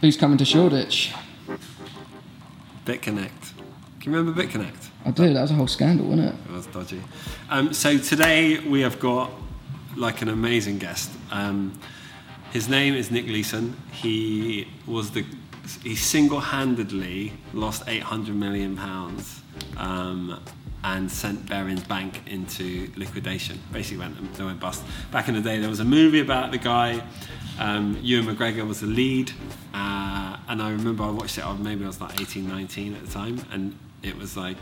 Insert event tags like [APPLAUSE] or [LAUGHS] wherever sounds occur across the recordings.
Who's coming to Shoreditch? BitConnect. Can you remember BitConnect? I do. That was a whole scandal, wasn't it? It was dodgy. Um, so today we have got like an amazing guest. Um, his name is Nick Leeson. He was the he single-handedly lost 800 million pounds um, and sent Barings Bank into liquidation. Basically, went they went bust. Back in the day, there was a movie about the guy. Um, Ewan McGregor was the lead, uh, and I remember I watched it. uh, Maybe I was like 18, 19 at the time, and it was like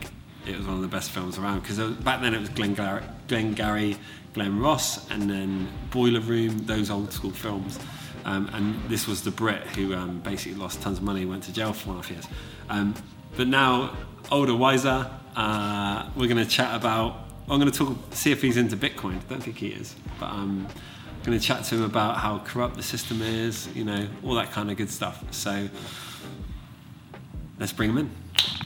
it was one of the best films around because back then it was Glengarry, Glenn Gary, Glen Ross, and then Boiler Room, those old school films. Um, and this was the Brit who um, basically lost tons of money, went to jail for one and a half years. Um, but now, older, wiser, uh, we're going to chat about. I'm going to talk, see if he's into Bitcoin. I don't think he is, but I'm going to chat to him about how corrupt the system is, you know, all that kind of good stuff. So let's bring him in.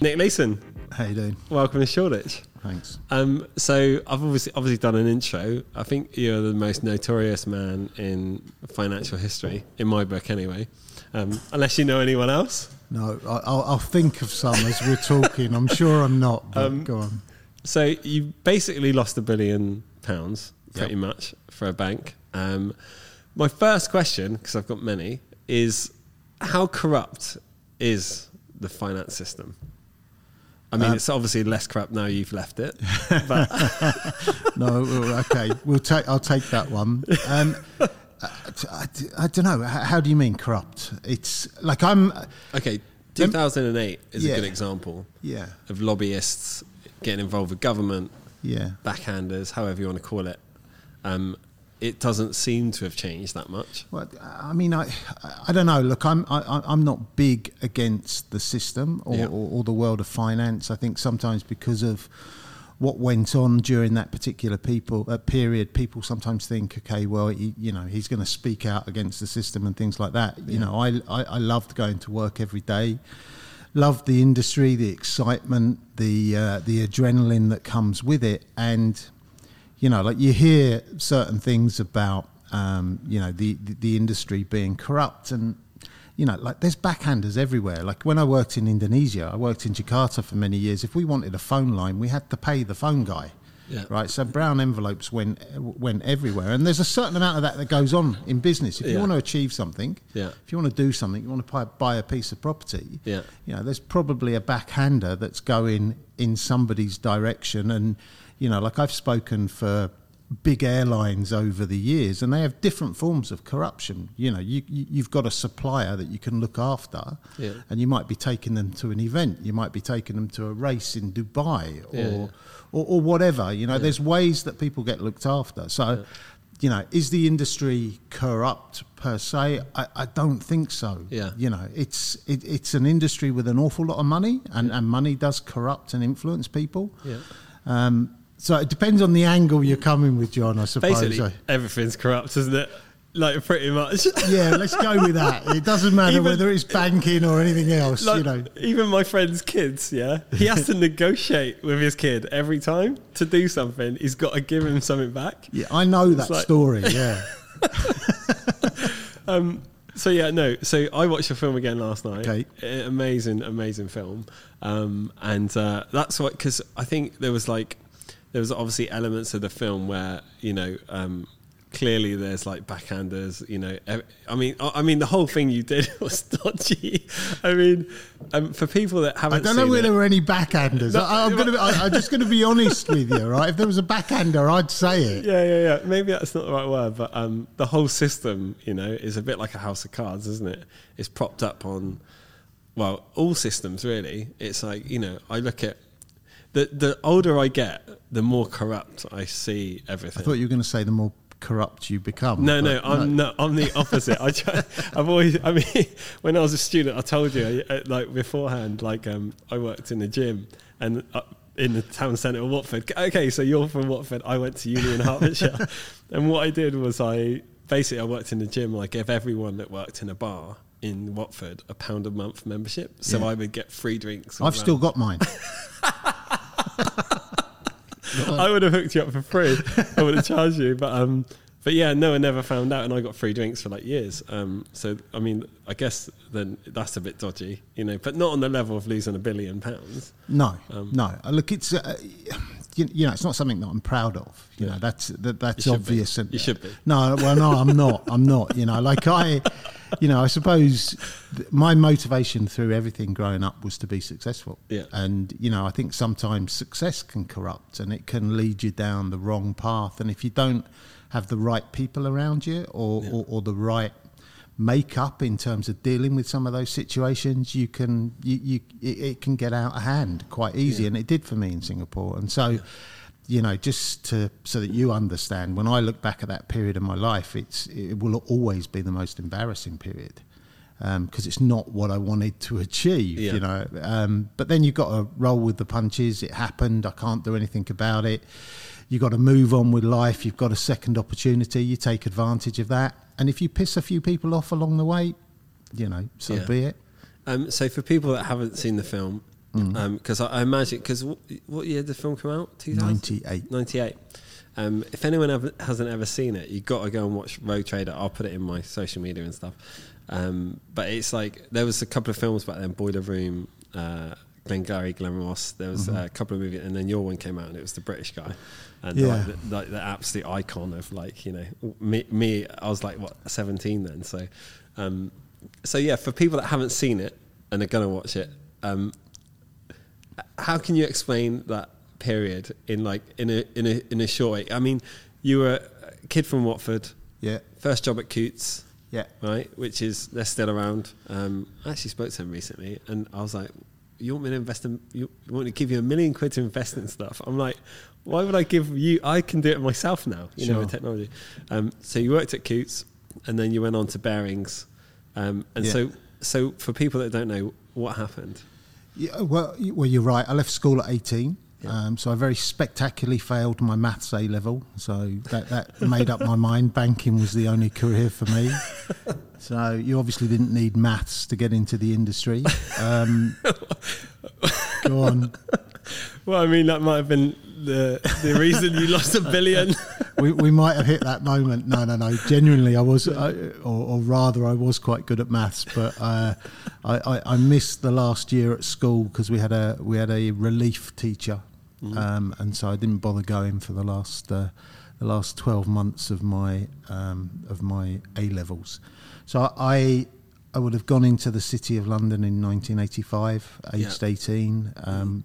Nick Leeson, How you doing? welcome to Shoreditch. Thanks. Um, so I've obviously obviously done an intro. I think you're the most notorious man in financial history, in my book anyway. Um, unless you know anyone else. No, I, I'll, I'll think of some as we're talking. I'm sure I'm not, but Um, go on. So you basically lost a billion pounds, pretty Yep. much, for a bank. Um, my first question, because I've got many, is how corrupt is the finance system? I mean, Um, it's obviously less corrupt now you've left it, [LAUGHS] but No, okay, we'll take. I'll take that one. Um, I, don't know. How, how do you mean corrupt? It's like I'm. okay, 2008 is a good example Yeah, of lobbyists getting involved with government, yeah. backhanders, however you want to call it. Um, it doesn't seem to have changed that much. Well, I mean, I, I don't know. Look, I'm, I, I'm not big against the system or, Yeah. or, or the world of finance. I think sometimes because of what went on during that particular people uh, period, people sometimes think, okay, well, he, you know, he's going to speak out against the system and things like that. You know, I, I, I loved going to work every day. Loved the industry, the excitement, the uh, the adrenaline that comes with it, and you know, like you hear certain things about, um, you know, the, the, the industry being corrupt and, you know, like there's backhanders everywhere. Like when I worked in Indonesia, I worked in Jakarta for many years. If we wanted a phone line, we had to pay the phone guy. Yeah. Right. So brown envelopes went, went everywhere. And there's a certain amount of that that goes on in business. If you Yeah. want to achieve something, Yeah. if you want to do something, you want to buy, buy a piece of property, Yeah. you know, there's probably a backhander that's going in somebody's direction. And, you know, like I've spoken for big airlines over the years and they have different forms of corruption. You know, you, you, you've got a supplier that you can look after Yeah. and you might be taking them to an event. You might be taking them to a race in Dubai or, Yeah, yeah. or, or whatever. You know, there's ways that people get looked after. So, you know, is the industry corrupt per se? I, I don't think so. Yeah. You know, it's it, it's an industry with an awful lot of money, and, and money does corrupt and influence people. Yeah. Um, so it depends on the angle you're coming with, Jon. I suppose. Basically, everything's corrupt, isn't it? Like pretty much. [LAUGHS] yeah, let's go with that. It doesn't matter Even- whether it's banking or anything else. Like, you know. even my friend's kids, yeah, he has to [LAUGHS] negotiate with his kid every time to do something. He's got to give him something back. Yeah, I know that like- story. Yeah. [LAUGHS] Um, so yeah, no. So I watched the film again last night. Okay. Amazing, amazing film. Um, and uh, that's what because I think there was like there was obviously elements of the film where you know um, clearly there's like backhanders. You know, I mean, I mean the whole thing you did [LAUGHS] was dodgy. I mean, um, for people that haven't, i don't know whether it, there were any backhanders. No, I, I'm gonna. Be, I, I'm just going to be honest with you, right? If there was a backhander, I'd say it. [LAUGHS] Yeah, yeah, yeah. Maybe that's not the right word, but um, the whole system, you know, is a bit like a house of cards, isn't it? It's propped up on, well, all systems really. It's like you know, I look at the the older I get, the more corrupt I see everything. I thought you were going to say the more corrupt you become. no, no, I'm not. I'm the [LAUGHS] opposite. I try, I've always. I mean, [LAUGHS] when I was a student, I told you, uh, like beforehand, like um, I worked in the gym and uh, in the town centre of Watford. Okay, so you're from Watford. I went to uni in [LAUGHS] Hertfordshire, and what I did was I basically I worked in the gym. I gave everyone that worked in a bar in Watford a pound a month membership, so Yeah. I would get free drinks. I've still got mine. I would have hooked you up for free. I would have charged you, but um, but yeah, no one never found out, and I got free drinks for like years. Um, so I mean, I guess then that's a bit dodgy, you know, but not on the level of losing a billion pounds. No, Um, no. Look, it's uh, you, you know, it's not something that I'm proud of. You Yeah. know, that's that, that's should be. obvious. And, You should be. No, well, no, I'm not. I'm not. You know, like I, you know, I suppose th- my motivation through everything growing up was to be successful. Yeah. And you know, I think sometimes success can corrupt and it can lead you down the wrong path. And if you don't have the right people around you or Yeah. or, or the right makeup in terms of dealing with some of those situations, you can you, you it, it can get out of hand quite easy, Yeah. and it did for me in Singapore. And so, you know, just to so that you understand, when I look back at that period of my life, it's it will always be the most embarrassing period. Because it's not what I wanted to achieve, Yeah. you know. Um, but then you've got to roll with the punches. It happened. I can't do anything about it. You've got to move on with life. You've got a second opportunity. You take advantage of that. And if you piss a few people off along the way, you know, so Yeah. be it. Um, so for people that haven't seen the film, because I, I imagine, because what, what year did the film come out? 2000? 98. 98. Um, if anyone ever, hasn't ever seen it, you've got to go and watch Rogue Trader. I'll put it in my social media and stuff. Um, but it's like there was a couple of films back then, Boiler Room, uh, Glengarry, Glen Ross. There was a couple of movies, and then your one came out, and it was the British guy, and Yeah. like, the, like the absolute icon of like you know me. Me, I was like what seventeen then, so um, so yeah. For people that haven't seen it and are gonna watch it, um, how can you explain that period in like in a in a in a short way? I mean, you were a kid from Watford, Yeah. first job at Coutts, Yeah. right? Which is they're still around. Um, I actually spoke to him recently, and I was like, "You want me to invest in? You, want me to give you a million quid to invest in stuff?" I'm like, "Why would I give you? I can do it myself now. You know, with technology." Um, so you worked at Coutts, and then you went on to Barings, um, and Yeah. so so for people that don't know, what happened? Yeah, well, well, you're right. I left school at 18, Yeah. um, so I very spectacularly failed my maths A level. So that, that made up my mind. Banking was the only career for me. [LAUGHS] So you obviously didn't need maths to get into the industry. Um, [LAUGHS] go on. Well, I mean, that might have been the the reason you lost a billion. [LAUGHS] We, we might have hit that moment. No, no, no. Genuinely, I was, I, or, or rather, I was quite good at maths, but uh, I, I, I missed the last year at school because we had a we had a relief teacher, um, and so I didn't bother going for the last uh, the last twelve months of my um, of my A levels. So I I would have gone into the city of London in 1985, aged Yeah. 18. Um,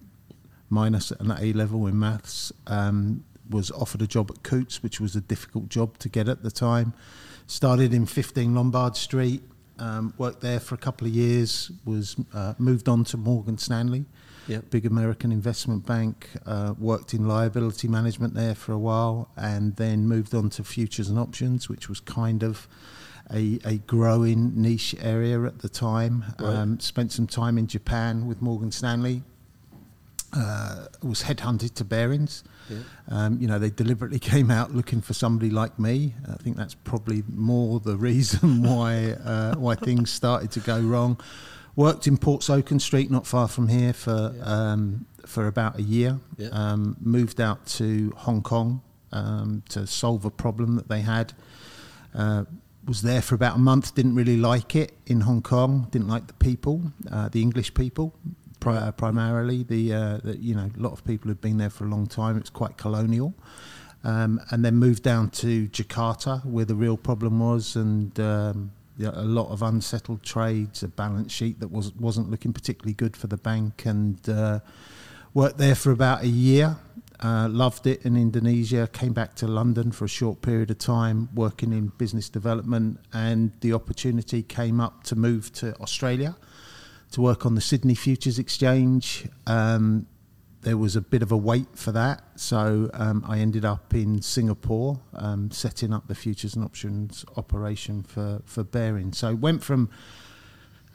minus an A level in maths. Um, was offered a job at Coutts, which was a difficult job to get at the time. Started in 15 Lombard Street. Um, worked there for a couple of years. Was uh, moved on to Morgan Stanley, Yep. big American investment bank. Uh, worked in liability management there for a while, and then moved on to futures and options, which was kind of a, a growing niche area at the time. Right. Um, spent some time in Japan with Morgan Stanley uh, was headhunted to Barings. Yeah. Um, you know, they deliberately [LAUGHS] came out looking for somebody like me. I think that's probably more the [LAUGHS] reason why uh, why things started to go wrong. Worked in Port Portsoken Street, not far from here, for um, for about a year. Yeah. Um, moved out to Hong Kong um, to solve a problem that they had. Uh, was there for about a month. Didn't really like it in Hong Kong. Didn't like the people, uh, the English people, pri- primarily. The, uh, the you know a lot of people have been there for a long time. It's quite colonial. Um, and then moved down to Jakarta, where the real problem was, and um, yeah, a lot of unsettled trades, a balance sheet that was wasn't looking particularly good for the bank, and uh, worked there for about a year. Uh, loved it in Indonesia. Came back to London for a short period of time, working in business development, and the opportunity came up to move to Australia to work on the Sydney Futures Exchange. Um, there was a bit of a wait for that, so um, I ended up in Singapore um, setting up the futures and options operation for for Baring. So went from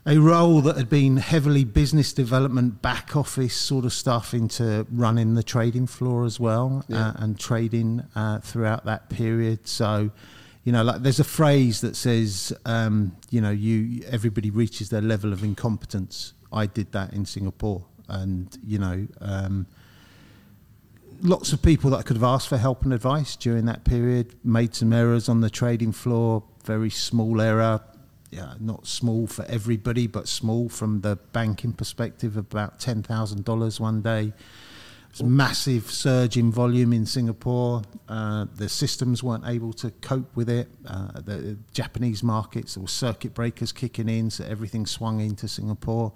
a role that had been heavily business development, back office sort of stuff, into running the trading floor as well Yeah. uh, and trading uh, throughout that period. So, you know, like there's a phrase that says, um, you know, you everybody reaches their level of incompetence. I did that in Singapore, and you know. Um, lots of people that I could have asked for help and advice during that period. Made some errors on the trading floor. Very small error. Yeah, not small for everybody, but small from the banking perspective. About ten thousand dollars one day. It's massive surge in volume in Singapore. Uh, the systems weren't able to cope with it. Uh, the Japanese markets, there were circuit breakers kicking in, so everything swung into Singapore.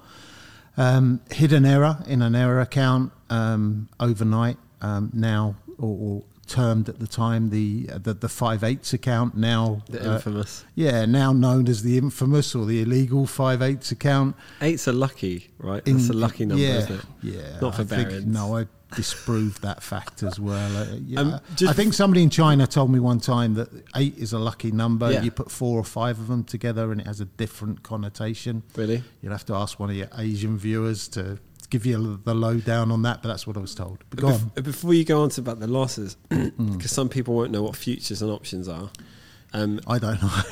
Um, hidden error in an error account um, overnight, um, now, or, or termed at the time the uh, the, the five eighths account now The uh, infamous. yeah now known as the infamous or the illegal five eighths account Eights are lucky, right? That's a lucky number, yeah, isn't it? Yeah, Not for I think- No, I disproved that fact as well. Uh, yeah, Um, I think somebody in China told me one time that eight is a lucky number. Yeah. You put four or five of them together, and it has a different connotation. Really? You'll have to ask one of your Asian viewers to give you the lowdown on that, but that's what I was told. But. Bef- Before you go on to about the losses, [CLEARS THROAT] Mm. because some people won't know what futures and options are. Um, [LAUGHS] I don't know. [LAUGHS]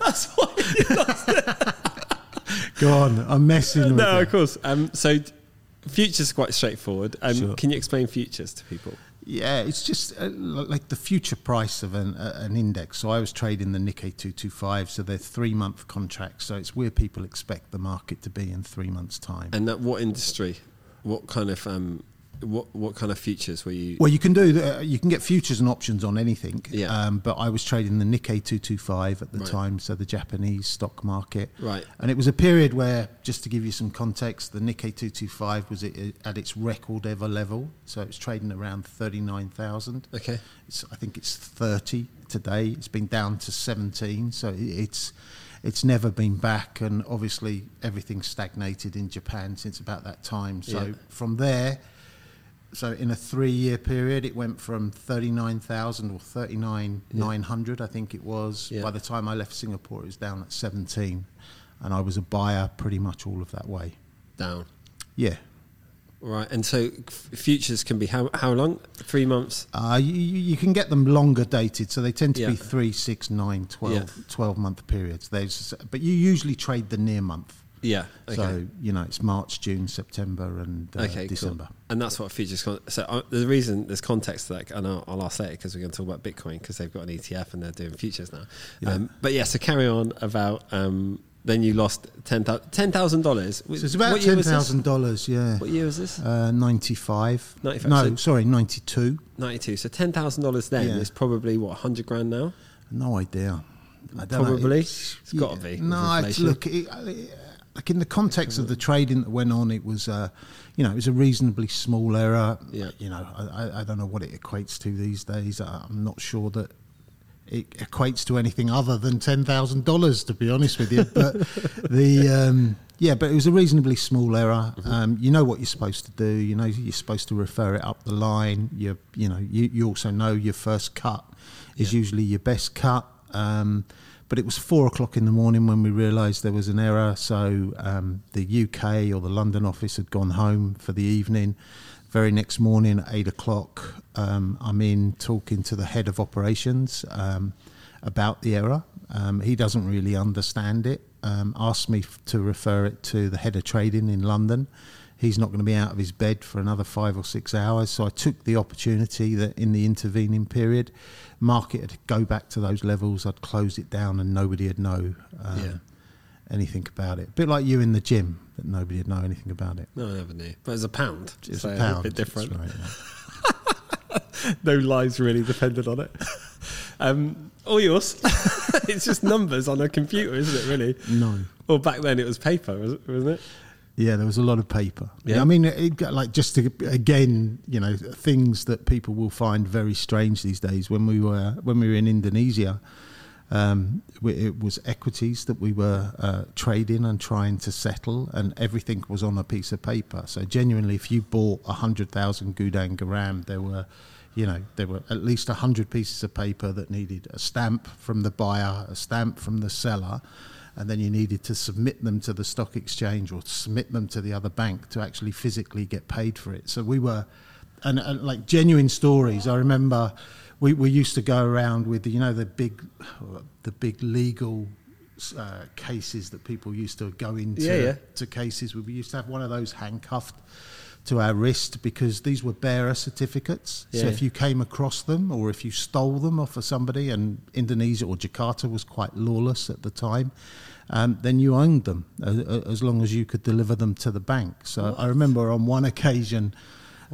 that's why. [LAUGHS] go on. I'm messing with no, you. of course. Um, so futures are quite straightforward. Um, Sure. Can you explain futures to people? Yeah, it's just uh, like the future price of an, uh, an index. So I was trading the Nikkei 225, so they're three month contracts. So it's where people expect the market to be in three months' time. And that, what industry? What kind of um, what what kind of futures were you? Well, you can do the, you can get futures and options on anything. Yeah. Um, but I was trading the Nikkei 225 at the Right. time, so the Japanese stock market. Right. And it was a period where, just to give you some context, the Nikkei 225 was at, at its record ever level. So it was trading around 39,000. Okay. It's, I think it's 30 today. It's been down to 17. So it's it's never been back, and obviously everything's stagnated in Japan since about that time. So Yeah. from there, so in a three-year period, it went from 39,000 or 39,900, I think it was. Yeah. By the time I left Singapore, it was down at 17, and I was a buyer pretty much all of that way. Down. Yeah. Right. And so f- futures can be how how long? Three months. Uh, you, you can get them longer dated, so they tend to Yeah. be three, six, nine, 12, Yeah. 12 month periods. There's, but you usually trade the near month. Yeah. Okay. So, you know, it's March, June, September, and uh, okay, December. cool. And that's what futures. Con- so uh, the reason there's context to that, and I'll, I'll ask later because we're going to talk about Bitcoin because they've got an ETF and they're doing futures now. Yeah. Um, but yeah, so carry on about. Um, then you lost ten thousand dollars. So it's about $10,000, yeah. What year was this? Uh, 95. 95, No, so- sorry, 92. Ninety-two. So ten thousand dollars then Yeah. is probably what hundred grand now. No idea. I don't Probably. Know. It's gotta be, No, look, it, like in the context of the trading that went on, it was, uh, you know, it was a reasonably small error. Yeah. You know, I, I- don't know what it equates to these days. I'm not sure that it equates to anything other than ten thousand dollars, to be honest with you. [LAUGHS] But the um, yeah, but it was a reasonably small error. Mm-hmm. Um, you know what you're supposed to do. You know you're supposed to refer it up the line. You you know you, you also know your first cut is usually your best cut. Um, but it was four o'clock in the morning when we realised there was an error. So um, the UK or the London office had gone home for the evening. Very next morning at eight o'clock, um, I'm in talking to the head of operations um, about the error. Um, he doesn't really understand it. Um, asked me f- to refer it to the head of trading in London. He's not going to be out of his bed for another five or six hours. So I took the opportunity that in the intervening period, market would go back to those levels. I'd close it down and nobody would know um, Yeah. anything about it. A bit like you in the gym, that nobody would know anything about it. No, I never knew. But it's a pound. It's so a pound. A bit different. Right, yeah. [LAUGHS] no lives really depended on it. Um, all yours. [LAUGHS] it's just numbers on a computer, isn't it? Really? No. Well, back then it was paper, wasn't it? Yeah, there was a lot of paper. Yeah. Yeah, I mean, it, got like just to again, you know, things that people will find very strange these days. When we were when we were in Indonesia, um, it was equities that we were uh, trading and trying to settle, and everything was on a piece of paper. So genuinely, if you bought a hundred thousand gudang garam, there were, you know, there were at least a hundred pieces of paper that needed a stamp from the buyer, a stamp from the seller and then you needed to submit them to the stock exchange or submit them to the other bank to actually physically get paid for it. So we were, and, and like genuine stories. I remember we, we used to go around with you know the big, the big legal uh, cases that people used to go into Yeah, yeah. to cases. We used to have one of those handcuffed to our wrist because these were bearer certificates. So if you came across them or if you stole them off of somebody, and Indonesia or Jakarta was quite lawless at the time, um, then you owned them as, as long as you could deliver them to the bank. So I remember on one occasion.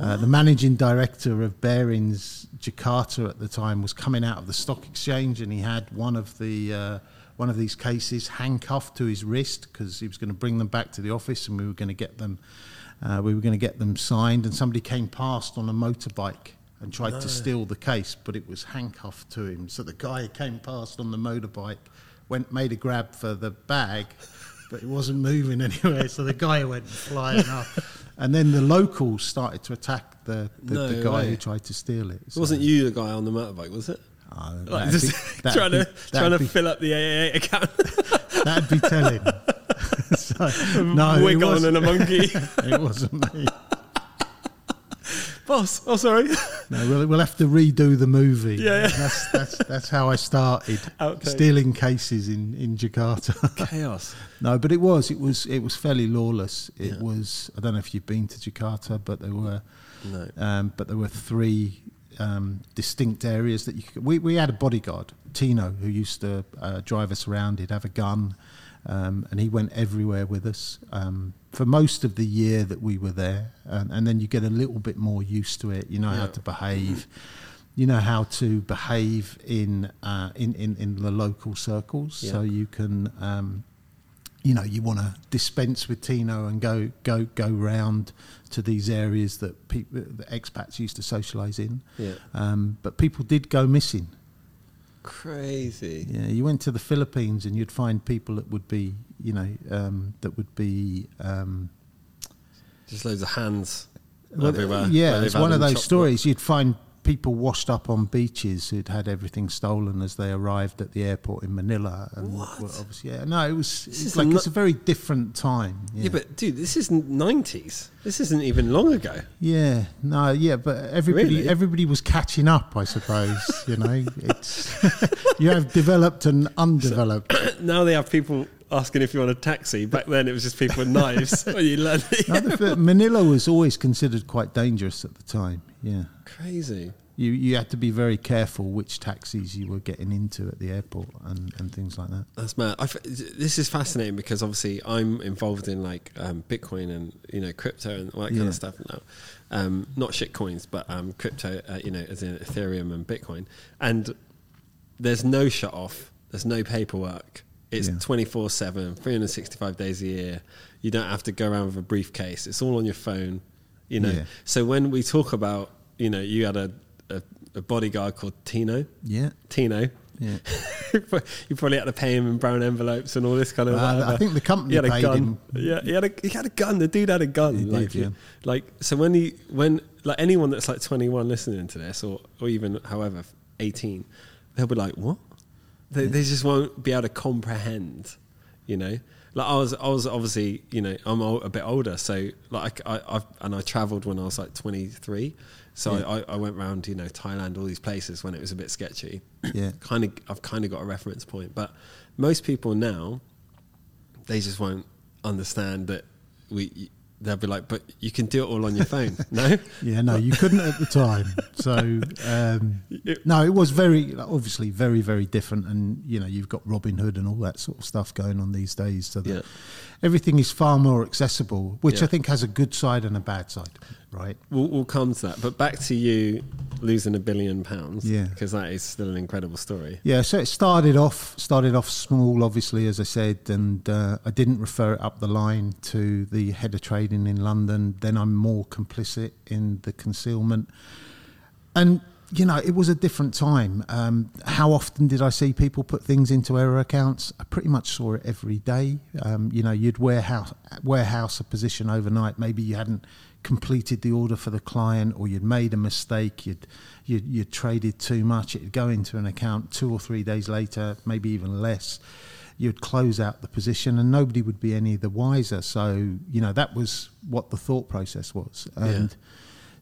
Uh, the managing director of Barings Jakarta at the time was coming out of the stock exchange, and he had one of the uh, one of these cases handcuffed to his wrist because he was going to bring them back to the office, and we were going to get them uh, we were going to get them signed. And somebody came past on a motorbike and tried to steal the case, but it was handcuffed to him. So the guy came past on the motorbike, went made a grab for the bag, but it wasn't moving [LAUGHS] anywhere. So the guy went flying up. And then the locals started to attack the, the, the guy way. who tried to steal it. It wasn't you the guy on the motorbike, was it? Uh, Like just [LAUGHS] be- trying to trying that'd to fill up the AA account. [LAUGHS] That'd be telling. So, no, [LAUGHS] it, wig on was, and a monkey. [LAUGHS] it wasn't me. Boss, oh sorry. No, we'll, we'll have to redo the movie. Yeah, yeah. That's, that's, that's how I started [LAUGHS] Outtake. stealing cases in, in Jakarta. Chaos. no, but it was it was it was fairly lawless. It Yeah. was I don't know if you've been to Jakarta, but there were No. um, but there were three um, distinct areas that you could. We, we had a bodyguard, Tino, who used to uh, drive us around. He'd have a gun, um, and he went everywhere with us um, for most of the year that we were there. And, and then you get a little bit more used to it. You know how to behave. You know how to behave in uh, in, in in the local circles, so you can. Um, you know you want to dispense with Tino and go go go round to these areas that people the expats used to socialise in. Yeah. Um, but people did go missing. Crazy. Yeah, you went to the Philippines and you'd find people that would be you know um, that would be. Um, Just loads of hands well, everywhere. yeah, it's one of those stories. You'd find people washed up on beaches who'd had everything stolen as they arrived at the airport in Manila. And What? were obviously, yeah, no, it was it's like a it's a very different time. up. Yeah. but dude, this isn't nineties. This isn't even long ago. Yeah, no, yeah, but everybody Really? everybody was catching up, I suppose. you know, it's [LAUGHS] you have developed and undeveloped. [COUGHS] now they have people asking if you want a taxi. Back then it was just people with knives. [LAUGHS] when you learn No, the- Manila was always considered quite dangerous at the time. Yeah, Crazy. you you had to be very careful which taxis you were getting into at the airport and, and things like that. That's mad. I f this is fascinating because obviously I'm involved in like um, Bitcoin and you know crypto and all that kind Yeah. of stuff now. Um, not shit coins, but um, crypto. Uh, you know, as in Ethereum and Bitcoin. And there's no shut off. There's no paperwork. It's Yeah. 24 7, 365 days a year. You don't have to go around with a briefcase. It's all on your phone. You know. Yeah. So when we talk about, you know, you had a, a, a bodyguard called Tino. Yeah, Tino. yeah. [LAUGHS] you probably had to pay him in brown envelopes and all this kind of. Uh. I think the company he had a gun. him. Yeah, he had a he had a gun. The dude had a gun. He like, did, yeah. like so when he when like anyone that's like twenty one listening to this or or even however eighteen, they'll be like, what? They they just won't be able to comprehend. You know, like I was I was obviously you know I'm a bit older, so like I I and I travelled when I was like twenty three. So Yeah. I, I went round, you know, Thailand, all these places when it was a bit sketchy Yeah. [CLEARS THROAT] kind of I've kind of got a reference point, but most people now they just won't understand that we they'll be like, but you can do it all on your phone, [LAUGHS] no? Yeah, no, you couldn't at the time. So um, no, it was very obviously very very different, and you know you've got Robinhood and all that sort of stuff going on these days. So that Yeah. everything is far more accessible, which Yeah. I think has a good side and a bad side, right? We'll, we'll come to that, but back to you losing a billion pounds, Yeah. because that is still an incredible story. Yeah, so it started off started off small, obviously, as I said, and uh, I didn't refer it up the line to the head of trading in London. Then I'm more complicit in the concealment, and you know, it was a different time. Um, how often did I see people put things into error accounts? I pretty much saw it every day. Um, you know, you'd warehouse warehouse a position overnight. Maybe you hadn't completed the order for the client, or you'd made a mistake. You'd you you traded too much. It'd go into an account two or three days later, maybe even less. You'd close out the position, and nobody would be any the wiser. So you know that was what the thought process was, and.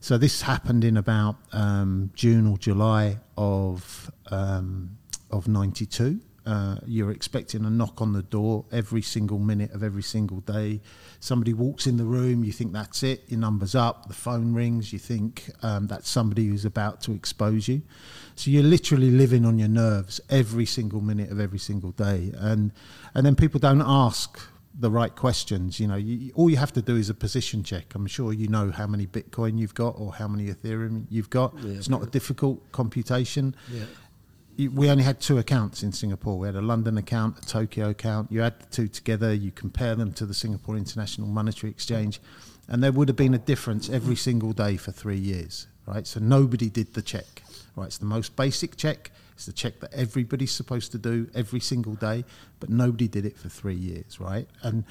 So this happened in about um, June or July of um, of '92, Uh, you're expecting a knock on the door every single minute of every single day. Somebody walks in the room, you think that's it, your number's up, the phone rings, you think um, that's somebody who's about to expose you. So you're literally living on your nerves every single minute of every single day. And, and then people don't ask the right questions. You know, you, all you have to do is a position check. I'm sure you know how many Bitcoin you've got or how many Ethereum you've got. Yeah. It's not a difficult computation. Yeah. We only had two accounts in Singapore. We had a London account, a Tokyo account. You add the two together, you compare them to the Singapore International Monetary Exchange, and there would have been a difference every single day for three years, right? So nobody did the check, right? It's the most basic check. It's the check that everybody's supposed to do every single day, but nobody did it for three years, right? And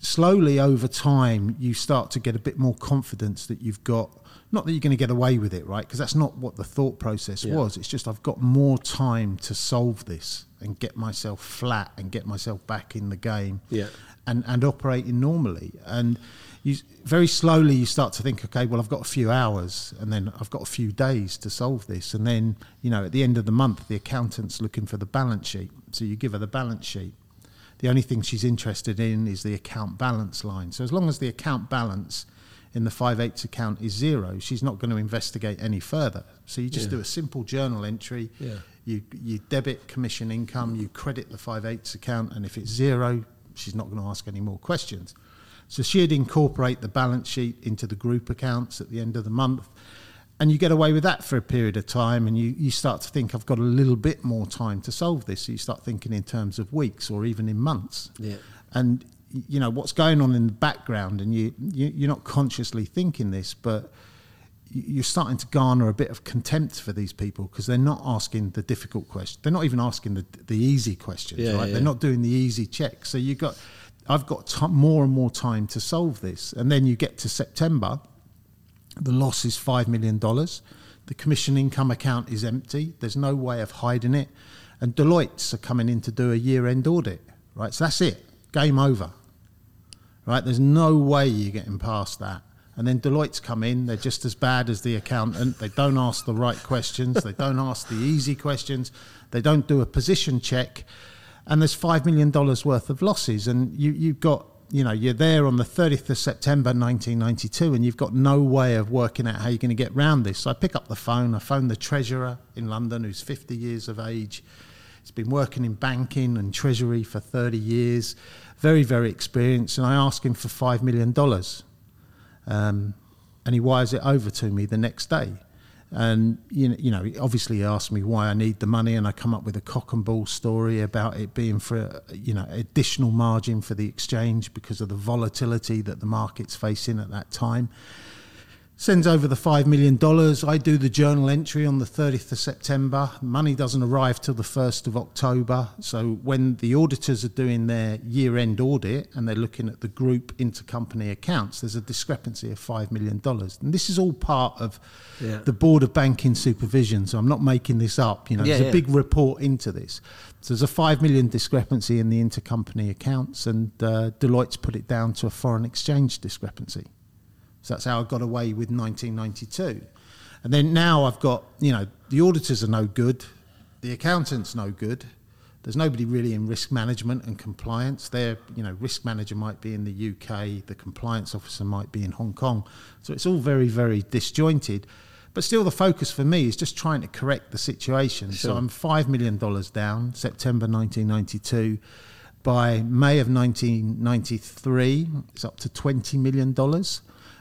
slowly over time, you start to get a bit more confidence that you've got. Not that you're going to get away with it, right? Because that's not what the thought process Yeah. was. It's just I've got more time to solve this and get myself flat and get myself back in the game Yeah. and, and operating normally. And you very slowly you start to think, okay, well I've got a few hours and then I've got a few days to solve this. And then, you know, at the end of the month the accountant's looking for the balance sheet. So you give her the balance sheet. The only thing she's interested in is the account balance line. So as long as the account balance in the 5 eighths account is zero, she's not going to investigate any further. So you just Yeah. do a simple journal entry. Yeah. You, you debit commission income, you credit the 5 eighths account, and if it's zero, she's not going to ask any more questions. So she'd incorporate the balance sheet into the group accounts at the end of the month. And you get away with that for a period of time, and you, you start to think, I've got a little bit more time to solve this. So you start thinking in terms of weeks or even in months. Yeah. And, you know, what's going on in the background, and you, you, you're not consciously thinking this, but you're starting to garner a bit of contempt for these people because they're not asking the difficult questions. They're not even asking the, the easy questions, Yeah, right? yeah. They're not doing the easy checks. So you got, I've got ti more and more time to solve this, and then you get to September, the loss is five million dollars. The commission income account is empty. There's no way of hiding it, and Deloitte's are coming in to do a year-end audit. Right, so that's it. Game over. Right, there's no way you're getting past that. And then Deloitte's come in. They're just as bad as the accountant. They don't ask the right questions. They don't ask the easy questions. They don't do a position check. And there's five million dollars worth of losses. And you you've got you know you're there on the 30th of September 1992, and you've got no way of working out how you're going to get round this. So I pick up the phone. I phone the treasurer in London, who's 50 years of age. He's been working in banking and treasury for 30 years, very, very experienced. And I ask him for $5 million. Um, and he wires it over to me the next day. And, you know, you know, obviously he asked me why I need the money, and I come up with a cock and bull story about it being for, you know, additional margin for the exchange because of the volatility that the market's facing at that time sends over the $5 million. I do the journal entry on the 30th of September. Money doesn't arrive till the 1st of October. So when the auditors are doing their year end audit and they're looking at the group intercompany accounts, there's a discrepancy of $5 million. And this is all part of Yeah. the Board of Banking Supervision. So I'm not making this up. You know, Yeah, there's yeah. a big report into this. So there's a 5 million discrepancy in the intercompany accounts, and uh, Deloitte's put it down to a foreign exchange discrepancy. So that's how I got away with 1992. And then now I've got, you know, the auditors are no good, the accountant's no good. There's nobody really in risk management and compliance. There, you know, risk manager might be in the UK, the compliance officer might be in Hong Kong. So it's all very, very disjointed. But still, the focus for me is just trying to correct the situation. So I'm $5 million down, September 1992. By May of 1993, it's up to $20 million.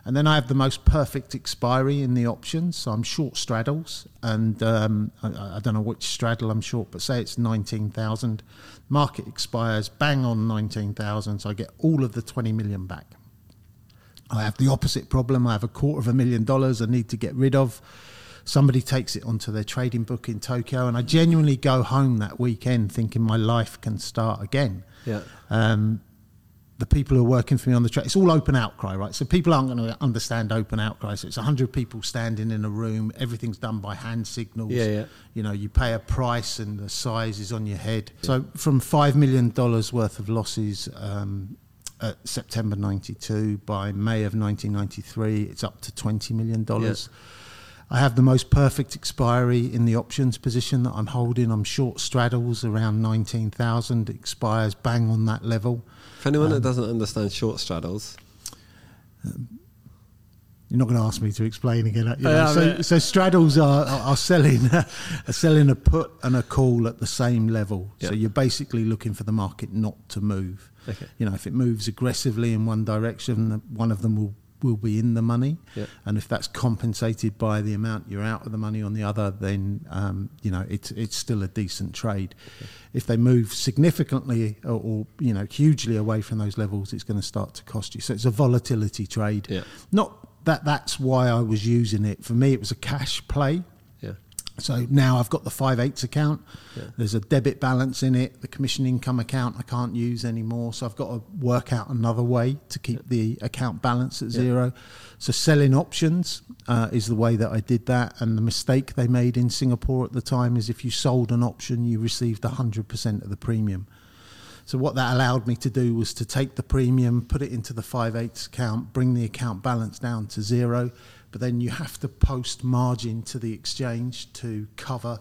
And then I have the most perfect expiry in the options. So I'm short straddles, and um, I, I don't know which straddle I'm short, but say it's 19,000. Market expires bang on 19,000, so I get all of the 20 million back. I have the opposite problem. I have a quarter of a million dollars I need to get rid of. Somebody takes it onto their trading book in Tokyo, and I genuinely go home that weekend thinking my life can start again. Yeah. Um, the people who are working for me on the track. it's all open outcry, right? So people aren't going to understand open outcry. So it's 100 people standing in a room, everything's done by hand signals. Yeah, yeah. You know, you pay a price and the size is on your head. So from $5 million worth of losses um, at September 92, by May of 1993, it's up to $20 million. I have the most perfect expiry in the options position that I'm holding. I'm short straddles around 19,000. It expires bang on that level. For anyone Um, that doesn't understand short straddles, You're not going to ask me to explain again. You know? Yeah, so, so straddles are, are are selling [LAUGHS] are selling a put and a call at the same level. So you're basically looking for the market not to move. Okay. You know, if it moves aggressively in one direction, one of them will will be in the money. Yeah. And if that's compensated by the amount you're out of the money on the other, then um, you know it's it's still a decent trade. If they move significantly or, or you know hugely away from those levels, it's going to start to cost you. So it's a volatility trade. Yeah. Not that that's why I was using it. For me, it was a cash play. Yeah, So now I've got the five eighths account. Yeah. There's a debit balance in it. The commission income account I can't use anymore. So I've got to work out another way to keep the account balance at Yeah. zero. So selling options uh, is the way that I did that. And the mistake they made in Singapore at the time is if you sold an option, you received 100% of the premium. So what that allowed me to do was to take the premium, put it into the 5 eighths account, bring the account balance down to zero, but then you have to post margin to the exchange to cover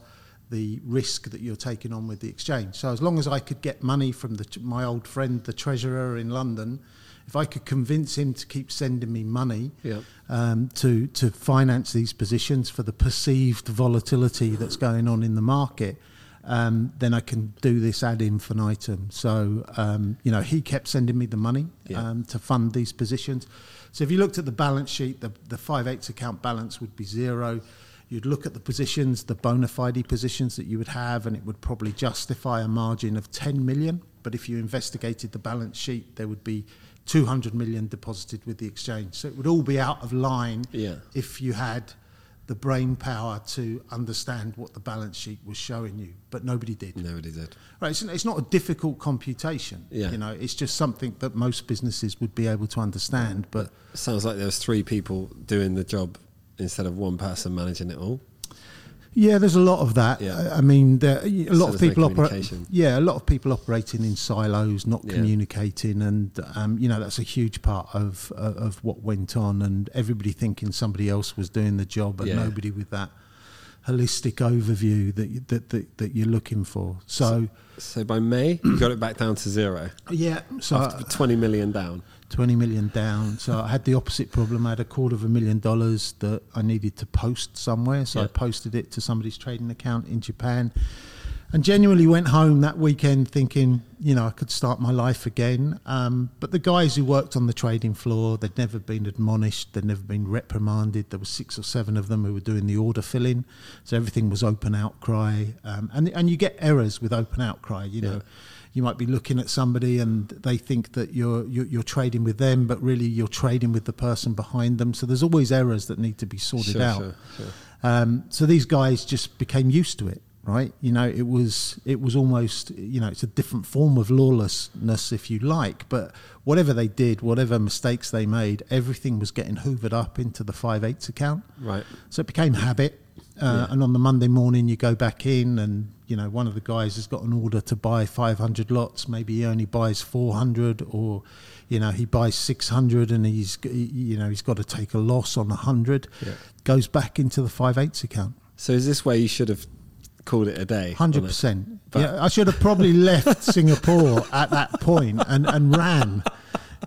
the risk that you're taking on with the exchange. So as long as I could get money from the, my old friend, the treasurer in London, if I could convince him to keep sending me money Yeah. um, to to finance these positions for the perceived volatility that's going on in the market, um, then I can do this ad infinitum. So um, you know, he kept sending me the money Yeah. um, to fund these positions. So if you looked at the balance sheet, the the five eighths account balance would be zero. You'd look at the positions, the bona fide positions that you would have, and it would probably justify a margin of 10 million. But if you investigated the balance sheet, there would be 200 million deposited with the exchange. So it would all be out of line Yeah. if you had the brain power to understand what the balance sheet was showing you. But nobody did. nobody did. Right, it's, it's not a difficult computation. Yeah. You know, it's just something that most businesses would be able to understand. But Sounds like there was three people doing the job instead of one person managing it all. Yeah, there's a lot of that. Yeah. I mean, there, a lot So of there's no people operate. Yeah, a lot of people operating in silos, not Yeah. communicating, and um, you know that's a huge part of uh, of what went on, and everybody thinking somebody else was doing the job, and Yeah. nobody with that holistic overview that, that that that you're looking for. So, So by May, you got it back down to zero yeah, so after 20 million down. 20 million down. So I had the opposite problem. I had a quarter of a million dollars that I needed to post somewhere. So I posted it to somebody's trading account in Japan and genuinely went home that weekend thinking, you know, I could start my life again. Um, but the guys who worked on the trading floor, they'd never been admonished, they'd never been reprimanded. There were six or seven of them who were doing the order filling. So everything was open outcry. Um, and, and you get errors with open outcry, you know. Yeah. You might be looking at somebody and they think that you're, you're you're trading with them, but really you're trading with the person behind them. So there's always errors that need to be sorted Sure, out. sure, sure. Um, so these guys just became used to it, right? You know, it was it was almost you know it's a different form of lawlessness, if you like. But whatever they did, whatever mistakes they made, everything was getting hoovered up into the five eighths account. Right. So it became habit. Uh, Yeah. And on the Monday morning, you go back in, and you know one of the guys has got an order to buy 500 lots. Maybe he only buys 400, or you know he buys 600, and he's you know he's got to take a loss on 100. Yeah. Goes back into the five eighths account. So is this where you should have called it a day? Hundred percent. Yeah, I should have probably [LAUGHS] left Singapore at that point and, and ran,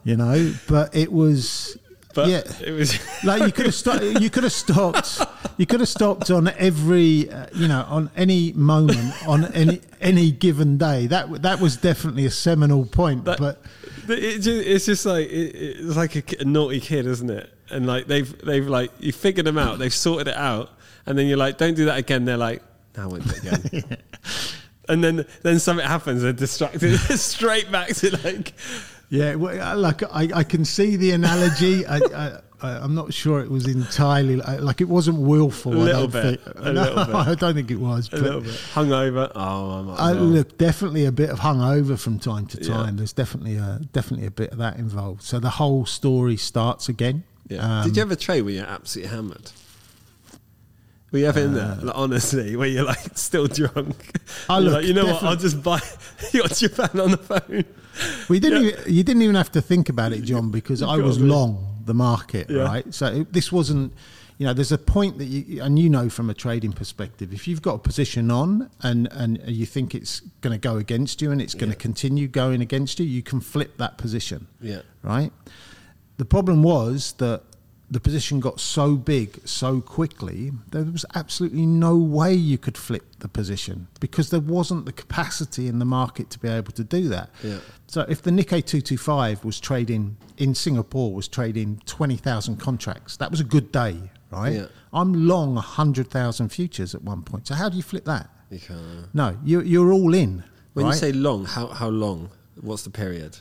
you know. But it was, But yeah, it was. [LAUGHS] like you could have stopped. You could have stopped. You could have stopped on every, uh, you know, on any moment on any any given day. That that was definitely a seminal point. That- but It ju- it's just like it, it's like a, a naughty kid, isn't it? And like they've they've like you figured them out, they've sorted it out, and then you're like, don't do that again. They're like, no, I won't do it again. [LAUGHS] And then then something happens, they're distracted, [LAUGHS] straight back to like, yeah, well, like I, I can see the analogy. I, [LAUGHS] I, I- I'm not sure it was entirely like it wasn't willful. A I little don't bit, think. a No, little bit. [LAUGHS] I don't think it was. a but- little bit hungover. Oh, I'm I, look, definitely a bit of hungover from time to Yeah. time. There's definitely a definitely a bit of that involved. So the whole story starts again. Yeah. Um, Did you ever trade where you're absolutely hammered? You ever in there, uh, like, honestly, where you're like still drunk? I look, like, you know what? I'll just buy. [LAUGHS] you got Japan on the phone. We didn't. Yeah. Even, you didn't even have to think about it, Jon, because [LAUGHS] I was long the market, Yeah. right? So it, this wasn't. you know, there's a point that you, and you know from a trading perspective, if you've got a position on and, and you think it's going to go against you and it's going to Yeah. continue going against you, you can flip that position. Yeah. Right? The problem was that the position got so big so quickly, there was absolutely no way you could flip the position because there wasn't the capacity in the market to be able to do that. Yeah. So if the Nikkei 225 was trading in Singapore was trading 20,000 contracts, that was a good day, right? Yeah. I'm long 100,000 futures at one point. So how do you flip that? You can't. No, you, you're all in. When right? you say long, how how long? What's the period?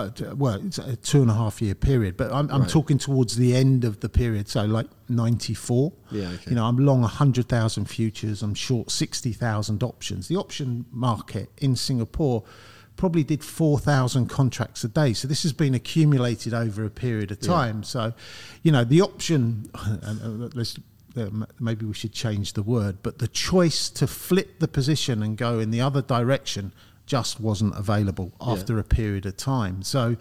Uh, well, it's a two and a half year period, but I'm, I'm Right. talking towards the end of the period, so like 94. Yeah, okay. You know, I'm long 100,000 futures, I'm short 60,000 options. The option market in Singapore probably did 4,000 contracts a day. So this has been accumulated over a period of time. So, you know, the option, [LAUGHS] uh, let's, uh, maybe we should change the word, but the choice to flip the position and go in the other direction just wasn't available after a period of time. So,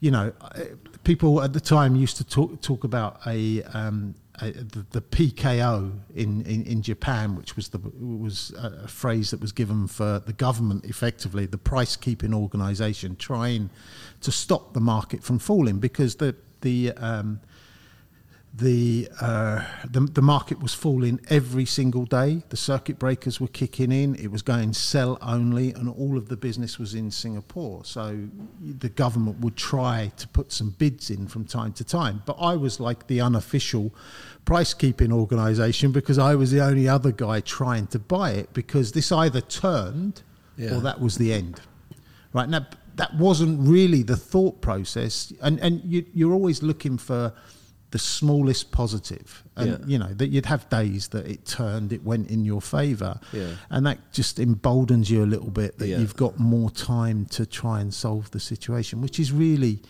you know, uh, people at the time used to talk talk about a, um, a the, the PKO in, in, in Japan, which was the was a, a phrase that was given for the government, effectively the price keeping organisation, trying to stop the market from falling because the the um, the, uh, the the market was falling every single day. The circuit breakers were kicking in. It was going sell only, and all of the business was in Singapore. So the government would try to put some bids in from time to time. But I was like the unofficial price keeping organisation because I was the only other guy trying to buy it because this either turned Yeah. or that was the end. Right now, that wasn't really the thought process, and and you, you're always looking for the smallest positive, and Yeah. you know that you'd have days that it turned, it went in your favour, Yeah. and that just emboldens you a little bit that Yeah. you've got more time to try and solve the situation, which is really.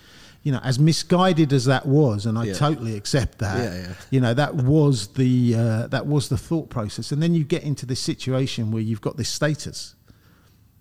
You know, as misguided as that was, and I totally accept that. You know, that was the uh, that was the thought process, and then you get into this situation where you've got this status,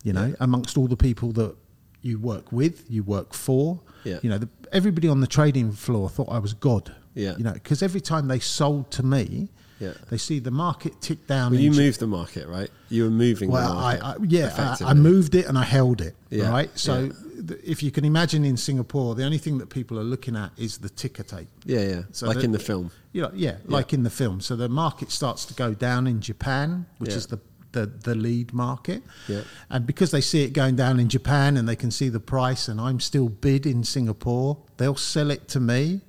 you know, amongst all the people that you work with, you work for. Yeah. You know, the, everybody on the trading floor thought I was God. Yeah. You know, because every time they sold to me, Yeah. they see the market tick down. Well, you moved the market, right? You were moving Well, the I, market. I yeah, I, I moved it and I held it. Yeah, Right. So yeah. th- if you can imagine in Singapore, the only thing that people are looking at is the ticker tape. Yeah, yeah. So like the- in the film. You know, yeah, like in the film. So the market starts to go down in Japan, which Yeah. is the, the the lead market. Yeah. And because they see it going down in Japan and they can see the price, and I'm still bid in Singapore, they'll sell it to me.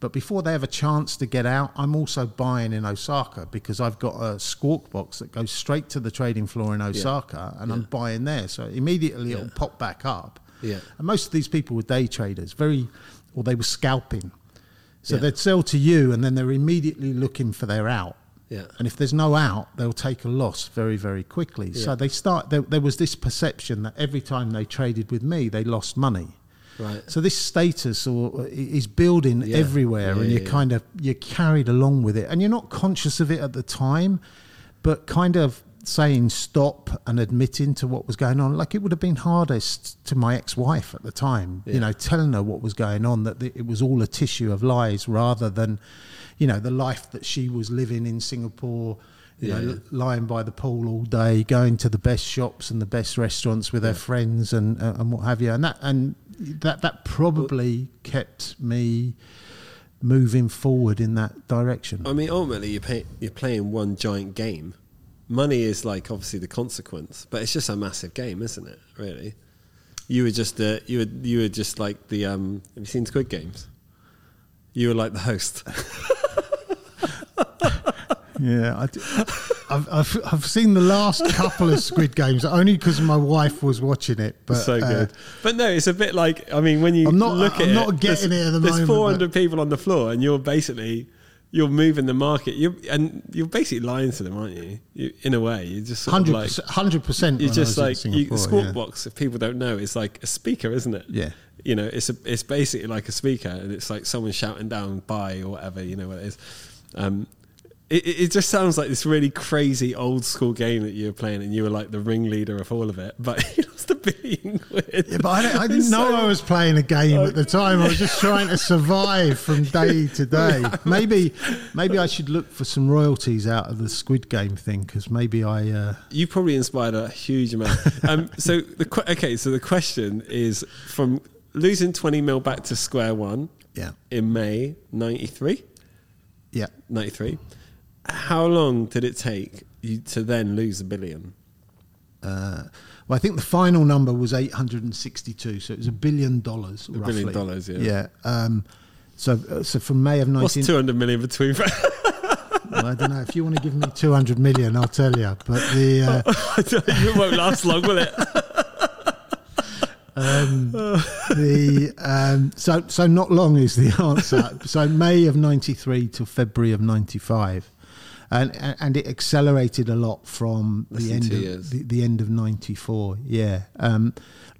But before they have a chance to get out, I'm also buying in Osaka because I've got a squawk box that goes straight to the trading floor in Osaka, and I'm buying there. So immediately it'll pop back up. Yeah. And most of these people were day traders, very, or they were scalping. So Yeah. they'd sell to you, and then they're immediately looking for their out. Yeah. And if there's no out, they'll take a loss very, very quickly. Yeah. So they start. There, there was this perception that every time they traded with me, they lost money. Right. So this status or is building Yeah. everywhere, Yeah, and you're kind of you're carried along with it, and you're not conscious of it at the time, but kind of saying stop and admitting to what was going on. Like it would have been hardest to my ex-wife at the time, Yeah. you know, telling her what was going on, that it was all a tissue of lies, rather than, you know, the life that she was living in Singapore. You Yeah, know, yeah. lying by the pool all day, going to the best shops and the best restaurants with her friends and uh, and what have you, and that and that that probably kept me moving forward in that direction. I mean, ultimately, you're, pay, you're playing one giant game. Money is like obviously the consequence, but it's just a massive game, isn't it? Really, you were just uh, you were you were just like the um. Have you seen Squid Games? You were like the host. [LAUGHS] Yeah, I d- I've, I've seen the last couple of Squid Games only because my wife was watching it. But so uh, good. but no, it's a bit like I mean, when you I'm not- look I'm it, not getting there's, it at the there's moment, 400 people on the floor, and you're basically you're moving the market. You and you're basically lying to them, aren't you? you in a way, you're just hundred like percent, hundred percent. you're just like you, Squawk yeah. Box. If people don't know, it's like a speaker, isn't it? Yeah. You know, it's a it's basically like a speaker, and it's like someone shouting down "buy" or whatever. You know what it is. Um, it, it just sounds like this really crazy old school game that you were playing, and you were like the ringleader of all of it. But [LAUGHS] you lost a billion quid. Yeah, but I, I didn't know I was playing a game at the time. I was just trying to survive from day [LAUGHS] to day. Maybe, maybe I should look for some royalties out of the Squid Game thing because maybe I. Uh, You probably inspired a huge amount. Um, [LAUGHS] so the okay, so the question is from losing twenty mil back to square one yeah, in May '93. yeah. 93. How long did it take you to then lose a billion? Uh, well, I think the final number was 862, so it was a billion dollars. A roughly. billion dollars, yeah. Yeah. Um, so, uh, so from May of What's 19. 200 million between? [LAUGHS] Well, I don't know if you want to give me 200 million, I'll tell you. But the uh, [LAUGHS] it won't last long, will it? um, the um, so so not long is the [LAUGHS] answer. so May of '93 to February of '95, and and and it accelerated a lot from Less the end of the, the end of '94. Yeah. Um,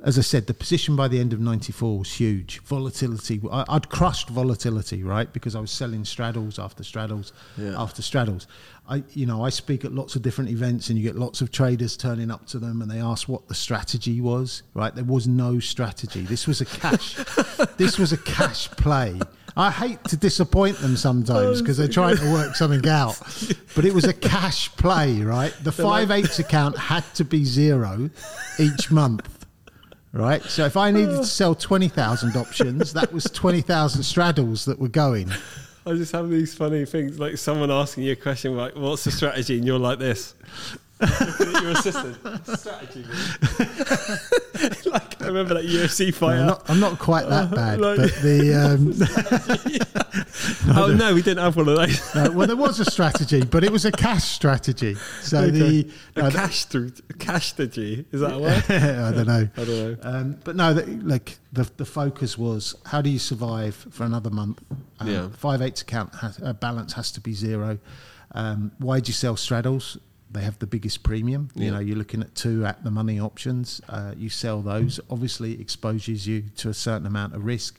as I said, the position by the end of '94 was huge. Volatility. I, I'd crushed volatility, right? Because I was selling straddles after straddles Yeah. after straddles. I, you know, I speak at lots of different events, and you get lots of traders turning up to them, and they ask what the strategy was. Right? There was no strategy. This was a cash. [LAUGHS] this was a cash play. I hate to disappoint them sometimes oh, because they're trying to work something out, [LAUGHS] but it was a cash play. Right? The five eights account had to be zero each month. Right, so if I needed to oh. sell twenty thousand options, that was twenty thousand straddles that were going. I just have these funny things, like someone asking you a question, like, "What's the strategy?" and you're like this. Looking at your assistant. Strategy. [LAUGHS] like I remember that UFC fight. I'm not, I'm not quite that [LAUGHS] bad, Like- but the um, [LAUGHS] oh no, we didn't have one of those. no, well, there was a strategy, but it was a cash strategy. So Okay. the a no, cash through cash strategy is that a word? I don't know. I don't know. Um, but no, the, like the the focus was how do you survive for another month? Um, Yeah. Five eighths account has, uh, balance has to be zero. Um, why do you sell straddles? They have the biggest premium. You know, you're looking at two at the money options. Uh, you sell those. Obviously, it exposes you to a certain amount of risk.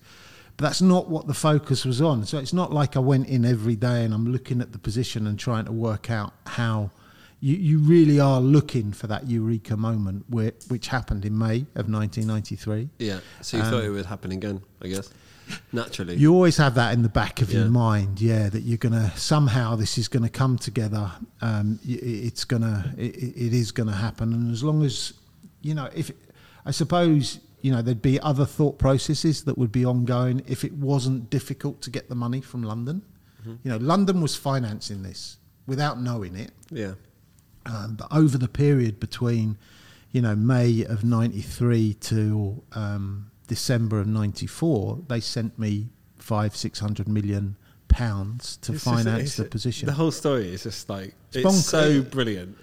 But that's not what the focus was on. So it's not like I went in every day and I'm looking at the position and trying to work out how you, you really are looking for that eureka moment where, which happened in May of 1993. Yeah. So you Um, thought it would happen again, I guess. Naturally. You always have that in the back of Yeah. your mind, yeah, that you're gonna somehow this is gonna come together. Um, it's gonna, it, it is gonna happen, and as long as you know, if I suppose you know there'd be other thought processes that would be ongoing if it wasn't difficult to get the money from London. You know, London was financing this without knowing it. yeah. Um, but over the period between, you know, May of '93 to um, December of '94, they sent me five, six hundred million pounds to It's finance it's- the position. The whole story is just like it's, bonkers. so brilliant.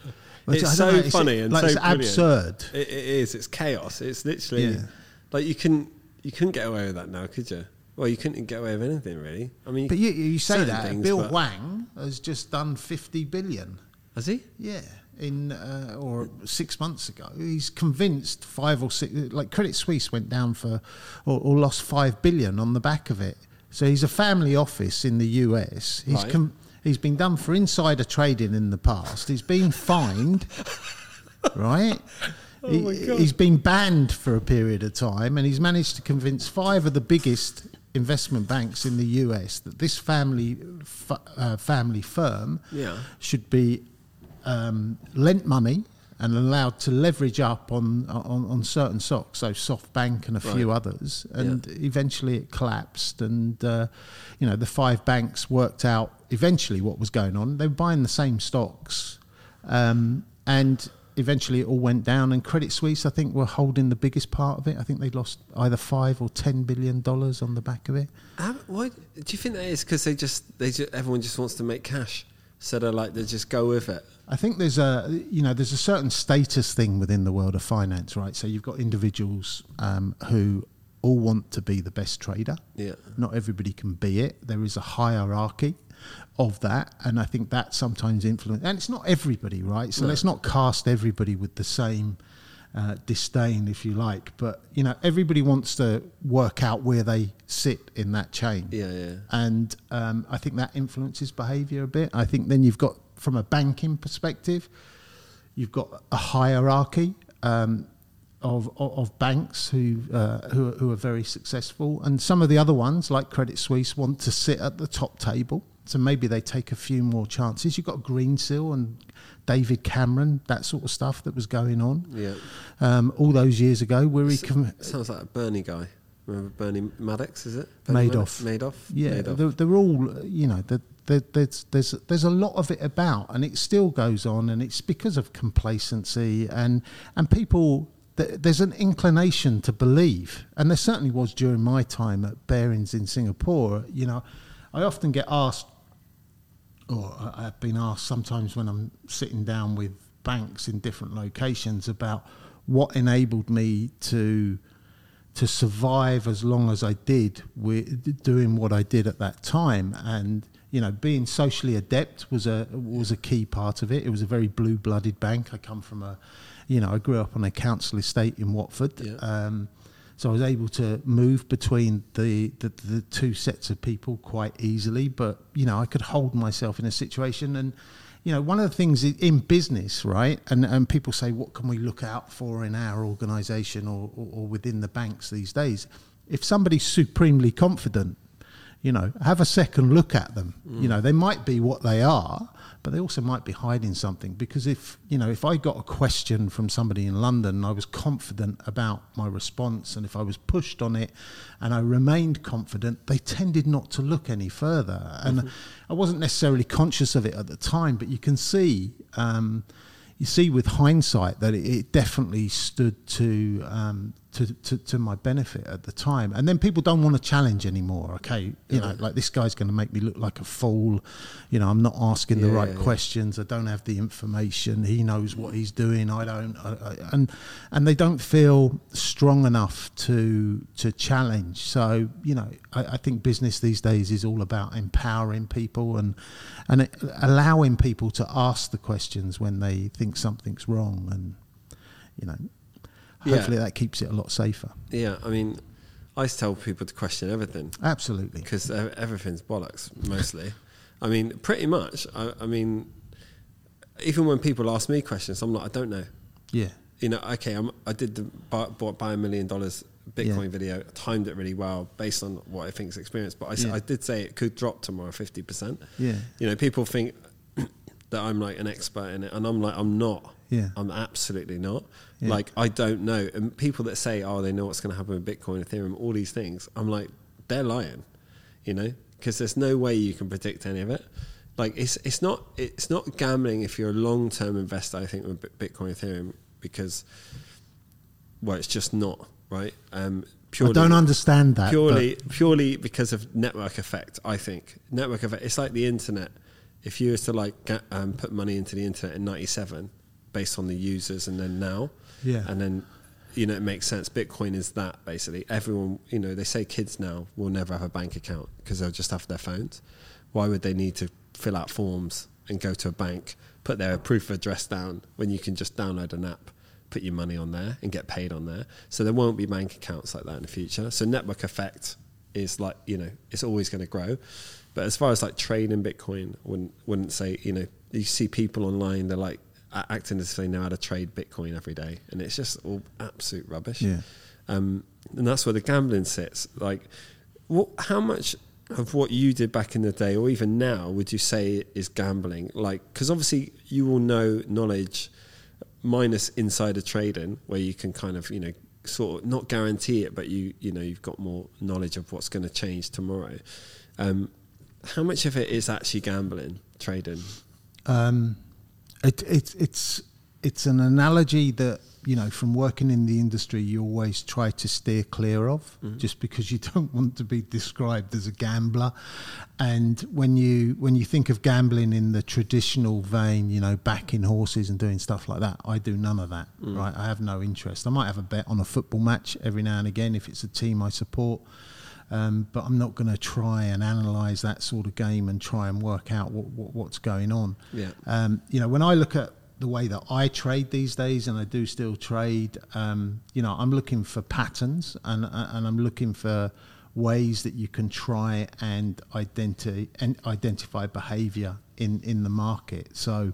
Well, It's so know, it's- funny and like, so it's brilliant. absurd. It, it is. It's chaos. It's literally Yeah. like you couldn't you couldn't get away with that now, could you? Well, you couldn't get away with anything really. I mean, But you, you say that things, Bill Hwang has just done 50 billion. has he? Yeah, in uh, or six months ago, he's convinced five or six. Like Credit Suisse went down for or, or lost five billion on the back of it. So he's a family office in the US. He's Right. com- he's been done for insider trading in the past. He's been fined, [LAUGHS] right? Oh He-. He's been banned for a period of time, and he's managed to convince five of the biggest investment banks in the US that this family f- uh, family firm Yeah. should be um, lent money and allowed to leverage up on, on, on certain stocks, so SoftBank and a few others, and eventually it collapsed. And uh, you know, the five banks worked out eventually what was going on. They were buying the same stocks, um, and eventually it all went down. And Credit Suisse, I think, were holding the biggest part of it. I think they lost either five or ten billion dollars on the back of it. How, why do you think that is? Because they just they just, everyone just wants to make cash, so they're like they just go with it. I think there's a you know there's a certain status thing within the world of finance, right? So you've got individuals um, who all want to be the best trader. Yeah. Not everybody can be it. There is a hierarchy of that, and I think that sometimes influences. And it's not everybody, right? So No. let's not cast everybody with the same. Uh, disdain, if you like, but you know everybody wants to work out where they sit in that chain Yeah, yeah. and um, I think that influences behaviour a bit. I think then you've got, from a banking perspective, you've got a hierarchy. Um, of, of, of banks who, uh, who, are- who are very successful. And some of the other ones, like Credit Suisse, want to sit at the top table. So maybe they take a few more chances. You've got Greensill and David Cameron, that sort of stuff that was going on Yeah. um, all those years ago. Where he com- Sounds like a Bernie guy. Remember Bernie Maddox, is it? Bernie Madoff. Madoff. Yeah, Madoff. they're, they're all you know. The, the, there's there's there's a lot of it about, and it still goes on, and it's because of complacency and and people. There's an inclination to believe, and there certainly was during my time at Barings in Singapore. You know, I often get asked, or I've been asked sometimes when I'm sitting down with banks in different locations about what enabled me to to survive as long as I did with doing what I did at that time and you know being socially adept was a was a key part of it it was a very blue-blooded bank I come from a you know I grew up on a council estate in Watford Yeah. um, so I was able to move between the, the the two sets of people quite easily but you know I could hold myself in a situation and you know, one of the things in business, right? And and people say, what can we look out for in our organisation or, or, or within the banks these days? If somebody's supremely confident, you know, have a second look at them. You know, they might be what they are, but they also might be hiding something. Because if you know, if I got a question from somebody in London, and I was confident about my response, and if I was pushed on it, and I remained confident, they tended not to look any further. And I wasn't necessarily conscious of it at the time, but you can see. Um, you see with hindsight that it, it definitely stood to, um, to, to to my benefit at the time. And then people don't want to challenge anymore. Okay, you know, like this guy's going to make me look like a fool. You know, I'm not asking the right yeah. questions. I don't have the information. He knows what he's doing. I don't. I, I, and and they don't feel strong enough to to challenge. So you know, I, I think business these days is all about empowering people and and it, allowing people to ask the questions when they think something's wrong. And you know, Yeah. hopefully that keeps it a lot safer. yeah, I mean, I tell people to question everything Absolutely. because everything's bollocks mostly. [LAUGHS] I mean, pretty much. I, I mean, even when people ask me questions, I'm like, I don't know. Yeah. You know, okay, I'm, I did the buy, bought buy a million dollars Bitcoin Yeah. video, timed it really well based on what I think is experience. But I, Yeah. I did say it could drop tomorrow fifty percent. Yeah. You know, people think [COUGHS] that I'm like an expert in it, and I'm like, I'm not. Yeah. I'm absolutely not. Yeah. Like, I don't know. And people that say, oh, they know what's going to happen with Bitcoin, Ethereum, all these things, I'm like, they're lying. You know, because there's no way you can predict any of it. Like, it's it's not it's not gambling if you're a long term investor. I think with Bi- Bitcoin, Ethereum, because well, it's just not right. Um, I don't understand that. purely purely because of network effect. I think network effect. It's like the internet. If you was to like ga- um, put money into the internet in '97, based on the users, and then now, Yeah. and then you know it makes sense. Bitcoin is that basically. Everyone, you know, they say kids now will never have a bank account because they'll just have their phones. Why would they need to fill out forms and go to a bank, put their proof of address down when you can just download an app? put your money on there and get paid on there. So there won't be bank accounts like that in the future. So network effect is like you know it's always going to grow. But as far as like trading Bitcoin, wouldn't wouldn't say you know you see people online they're like acting as if they know how to trade Bitcoin every day, and it's just all absolute rubbish. Yeah. Um, and that's where the gambling sits. Like, what? How much of what you did back in the day, or even now, would you say is gambling? Like, because obviously you will know knowledge minus insider trading, where you can kind of you know sort of not guarantee it, but you you know you've got more knowledge of what's going to change tomorrow. Um, how much of it is actually gambling trading? Um, it, it, it's it's an analogy that you know from working in the industry you always try to steer clear of, mm-hmm. just because you [LAUGHS] don't want to be described as a gambler. And when you when you think of gambling in the traditional vein, you know, backing horses and doing stuff like that, I do none of that. Mm. Right, I have no interest. I might have a bet on a football match every now and again if it's a team I support. Um, but I'm not going to try and analyse that sort of game and try and work out what, what, what's going on. Yeah. Um, you know, when I look at the way that I trade these days, and I do still trade, um, you know, I'm looking for patterns and and I'm looking for ways that you can try and identify and identify behaviour in in the market. So,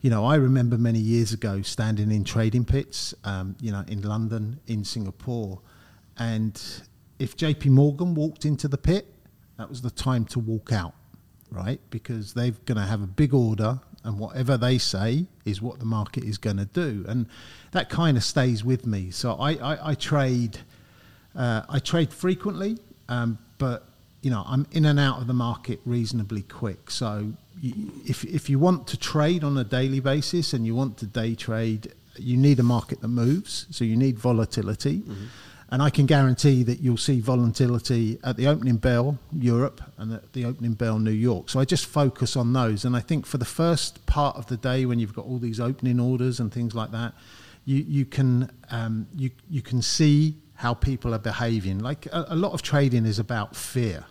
you know, I remember many years ago standing in trading pits, um, you know, in London, in Singapore, and if JP Morgan walked into the pit, that was the time to walk out, right? Because they're going to have a big order, and whatever they say is what the market is going to do, and that kind of stays with me. So I, I, I trade, uh, I trade frequently, um, but you know, I'm in and out of the market reasonably quick. So if if you want to trade on a daily basis and you want to day trade, you need a market that moves. So you need volatility. Mm-hmm. And I can guarantee that you'll see volatility at the opening bell, Europe, and at the opening bell, New York. So I just focus on those. And I think for the first part of the day, when you've got all these opening orders and things like that, you, you can um, you you can see how people are behaving. Like a, a lot of trading is about fear.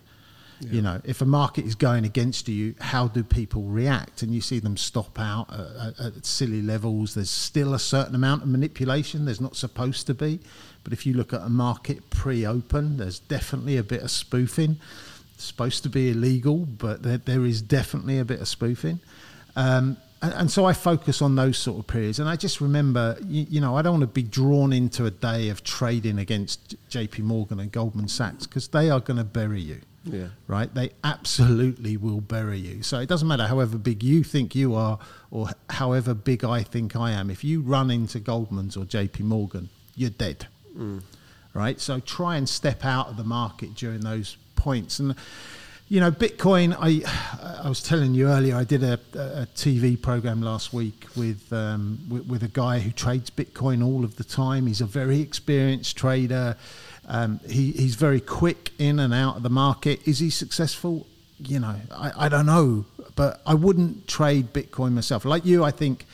Yeah. You know, if a market is going against you, how do people react? And you see them stop out at, at, at, silly levels. There's still a certain amount of manipulation. There's not supposed to be. But if you look at a market pre open, there's definitely a bit of spoofing. It's supposed to be illegal, but there, there is definitely a bit of spoofing. Um, and, and, so I focus on those sort of periods. And I just remember, you, you know, I don't want to be drawn into a day of trading against JP Morgan and Goldman Sachs because they are going to bury you. Yeah. Right? They absolutely will bury you. So it doesn't matter however big you think you are or however big I think I am. If you run into Goldman's or JP Morgan, you're dead. Mm. Right? So try and step out of the market during those points. And you know, Bitcoin. I I was telling you earlier. I did a, a TV program last week with, um, with, with a guy who trades Bitcoin all of the time. He's a very experienced trader. Um, he, he's very quick in and out of the market. Is he successful? You know, I, I don't know, but I wouldn't trade Bitcoin myself. Like you, I think,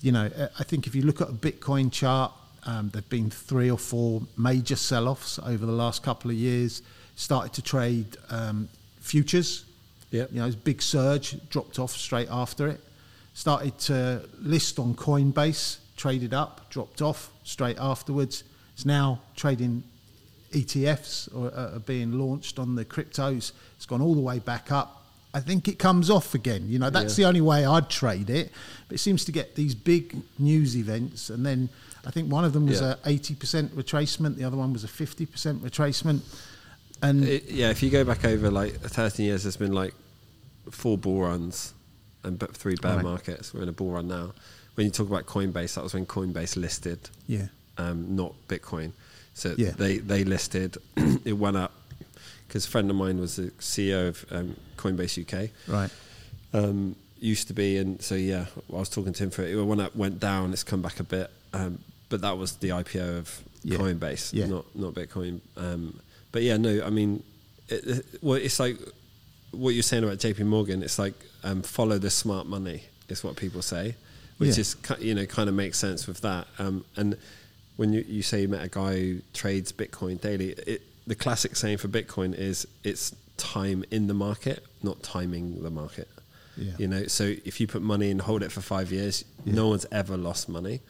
you know, I think if you look at a Bitcoin chart, um, there've been three or four major sell-offs over the last couple of years. Started to trade um, futures. Yeah, you know, big surge, dropped off straight after it. Started to list on Coinbase, traded up, dropped off straight afterwards. It's now trading ETFs uh, are being launched on the cryptos. It's gone all the way back up. I think it comes off again. You know, that's yeah. the only way I'd trade it. But it seems to get these big news events, and then I think one of them was yeah. a eighty percent retracement, the other one was a fifty percent retracement. And it, yeah, if you go back over like thirteen years, there's been like four bull runs and three bear right. markets. We're in a bull run now. When you talk about Coinbase, that was when Coinbase listed. Yeah. Um, not Bitcoin. So yeah. they they listed, [CLEARS THROAT] it went up because a friend of mine was the CEO of um, Coinbase UK. Right. Um, used to be, and so yeah, I was talking to him for it. It went up, went down. It's come back a bit, um, but that was the IPO of yeah. Coinbase, yeah. not not Bitcoin. Um, but yeah, no, I mean, it, it, well, it's like what you're saying about JP Morgan. It's like um, follow the smart money is what people say, which yeah. is you know kind of makes sense with that. Um, and when you, you say you met a guy who trades Bitcoin daily, it, the classic saying for Bitcoin is it's time in the market, not timing the market. Yeah. You know, so if you put money in, hold it for five years, yeah. no one's ever lost money.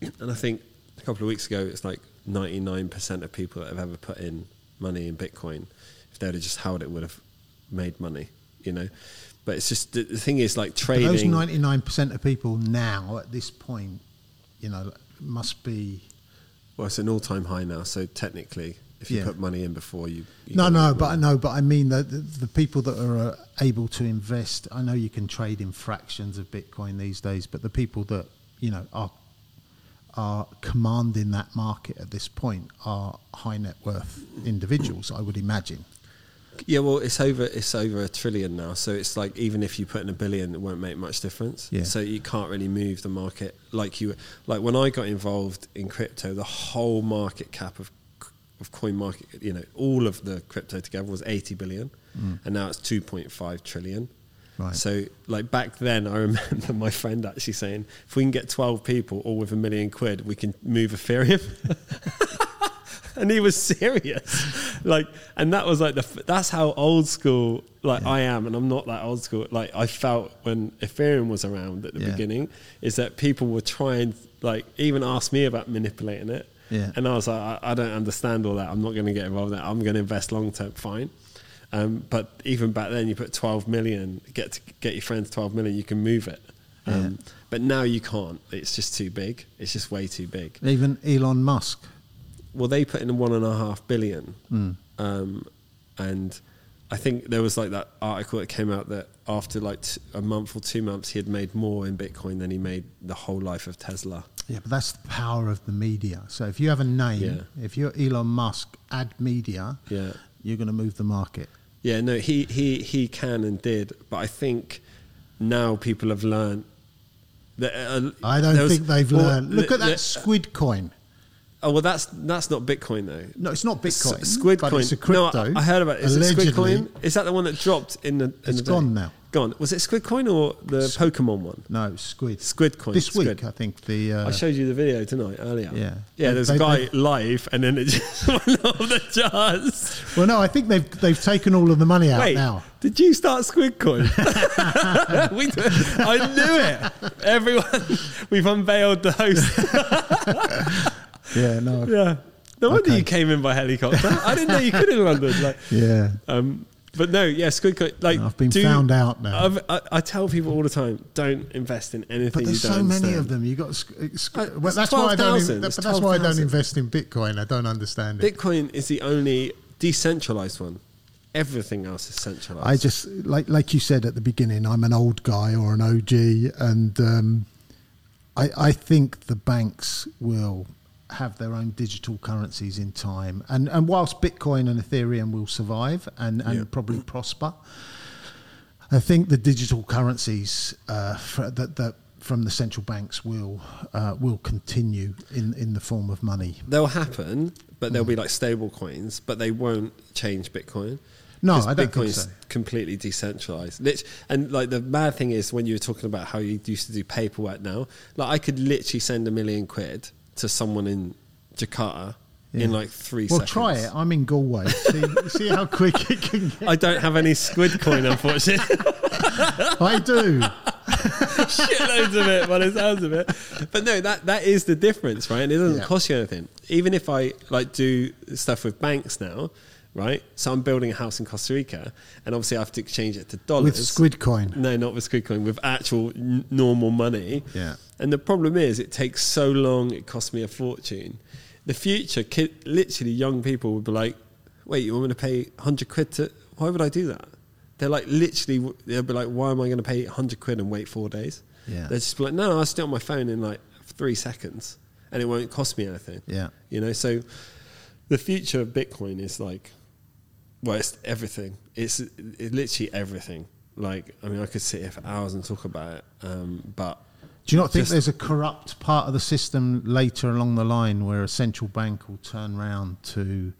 [CLEARS THROAT] And I think a couple of weeks ago, it's like 99% of people that have ever put in money in Bitcoin, if they'd have just held it, would have made money, you know. But it's just the, the thing is like trading. But those 99% of people now at this point, you know, must be well, it's an all-time high now. So technically, if you yeah. put money in before you, you no, no, but I know, but I mean the, the, the people that are uh, able to invest. I know you can trade in fractions of Bitcoin these days, but the people that you know are are commanding that market at this point are high net worth individuals. I would imagine. Yeah, well, it's over. It's over a trillion now. So it's like even if you put in a billion, it won't make much difference. Yeah. So you can't really move the market like you. Like when I got involved in crypto, the whole market cap of of coin market, you know, all of the crypto together was 80 billion, mm. and now it's 2.5 trillion. Right. So, like back then, I [LAUGHS] remember my friend actually saying, if we can get 12 people all with a million quid, we can move Ethereum. [LAUGHS] [LAUGHS] [LAUGHS] and he was serious. Like, and that was like the that's how old school like yeah. I am, and I'm not that old school. Like I felt when Ethereum was around at the yeah. beginning, is that people were trying like even ask me about manipulating it. Yeah. And I was like, I, I don't understand all that. I'm not going to get involved in that. I'm going to invest long term. Fine. Um, but even back then, you put 12 million, get to, get your friends 12 million, you can move it. Um, But now you can't. It's just too big. It's just way too big. Even Elon Musk. Well, they put in one and a half billion, Hmm. um, and I think there was like that article that came out that after like t- a month or two months, he had made more in Bitcoin than he made the whole life of Tesla. Yeah, but that's the power of the media. So if you have a name, Yeah. if you're Elon Musk, add media, Yeah. you're going to move the market. Yeah, no, he, he, he can and did, but I think now people have learned that. Uh, I don't there was- think they've well, learned. Look the- at that the- squid coin. Oh well, that's that's not Bitcoin though. No, it's not Bitcoin. S- Squid but coin. It's a crypto. No, I heard about it. Is it Squid coin? Is that the one that dropped in the? In It's the gone now. Gone. Was it Squid coin or the Pokemon one? No, squid. Squid coin. This week, Squid. I think the. Uh, I showed you the video tonight earlier. Yeah. Yeah. There's they- a guy they- live, and then it [LAUGHS] just went off the charts. well, no, I think they've they've taken all of the money out Wait, now. did you start Squid Coin? [LAUGHS] we, I knew it. Everyone, [LAUGHS] we've unveiled the host. Yeah, no. yeah. No wonder Okay. you came in by helicopter. I didn't know you could in London. Like, Yeah. um, but no, yeah, Squid Coin. Like, I've been do- found out now. I, I tell people all the time, don't invest in anything. But there's so many understand. of them. You got. sc- sc- Uh, well, that's why I don't. 12,000. in- that's why I don't invest in Bitcoin. I don't understand it. Bitcoin is the only decentralized one. Everything else is centralized. I just like like you said at the beginning. I'm an old guy or an OG, and um, I, I think the banks will have their own digital currencies in time. And and whilst Bitcoin and Ethereum will survive and and Yeah. probably prosper, I think the digital currencies uh, that that from the central banks will uh, will continue in in the form of money. they'll happen, but they'll be like stable coins, but they won't change Bitcoin. No, I don't think Bitcoin's so. completely decentralized. And like the bad thing is when you were talking about how you used to do paperwork now, like I could literally send a million quid to someone in Jakarta in like three Well, seconds. try it. I'm in Galway. see, see how quick it can get. I don't have any squid coin, unfortunately. [LAUGHS] I do. shitloads of it by the sounds of it. But no, that that is the difference, right? And it doesn't Yeah. cost you anything. Even if I like do stuff with banks now, right? So I'm building a house in Costa Rica, and obviously I have to exchange it to dollars With squid coin. No, not with squid coin, with actual n- normal money. Yeah. And the problem is, it takes so long. It costs me a fortune. The future, kid, literally, young people would be like, "Wait, you want me to pay hundred quid to? Why would I do that?" They're like, literally, they'll be like, "Why am I going to pay hundred quid and wait four days?" Yeah. They're just be like, "No, I'll stay on my phone in like three seconds, and it won't cost me anything." Yeah. You know, so the future of Bitcoin is like, well, it's everything. It's, it's literally everything. Like, I mean, I could sit here for hours and talk about it, um, but Do you not think Just- there's a corrupt part of the system later along the line where a central bank will turn round to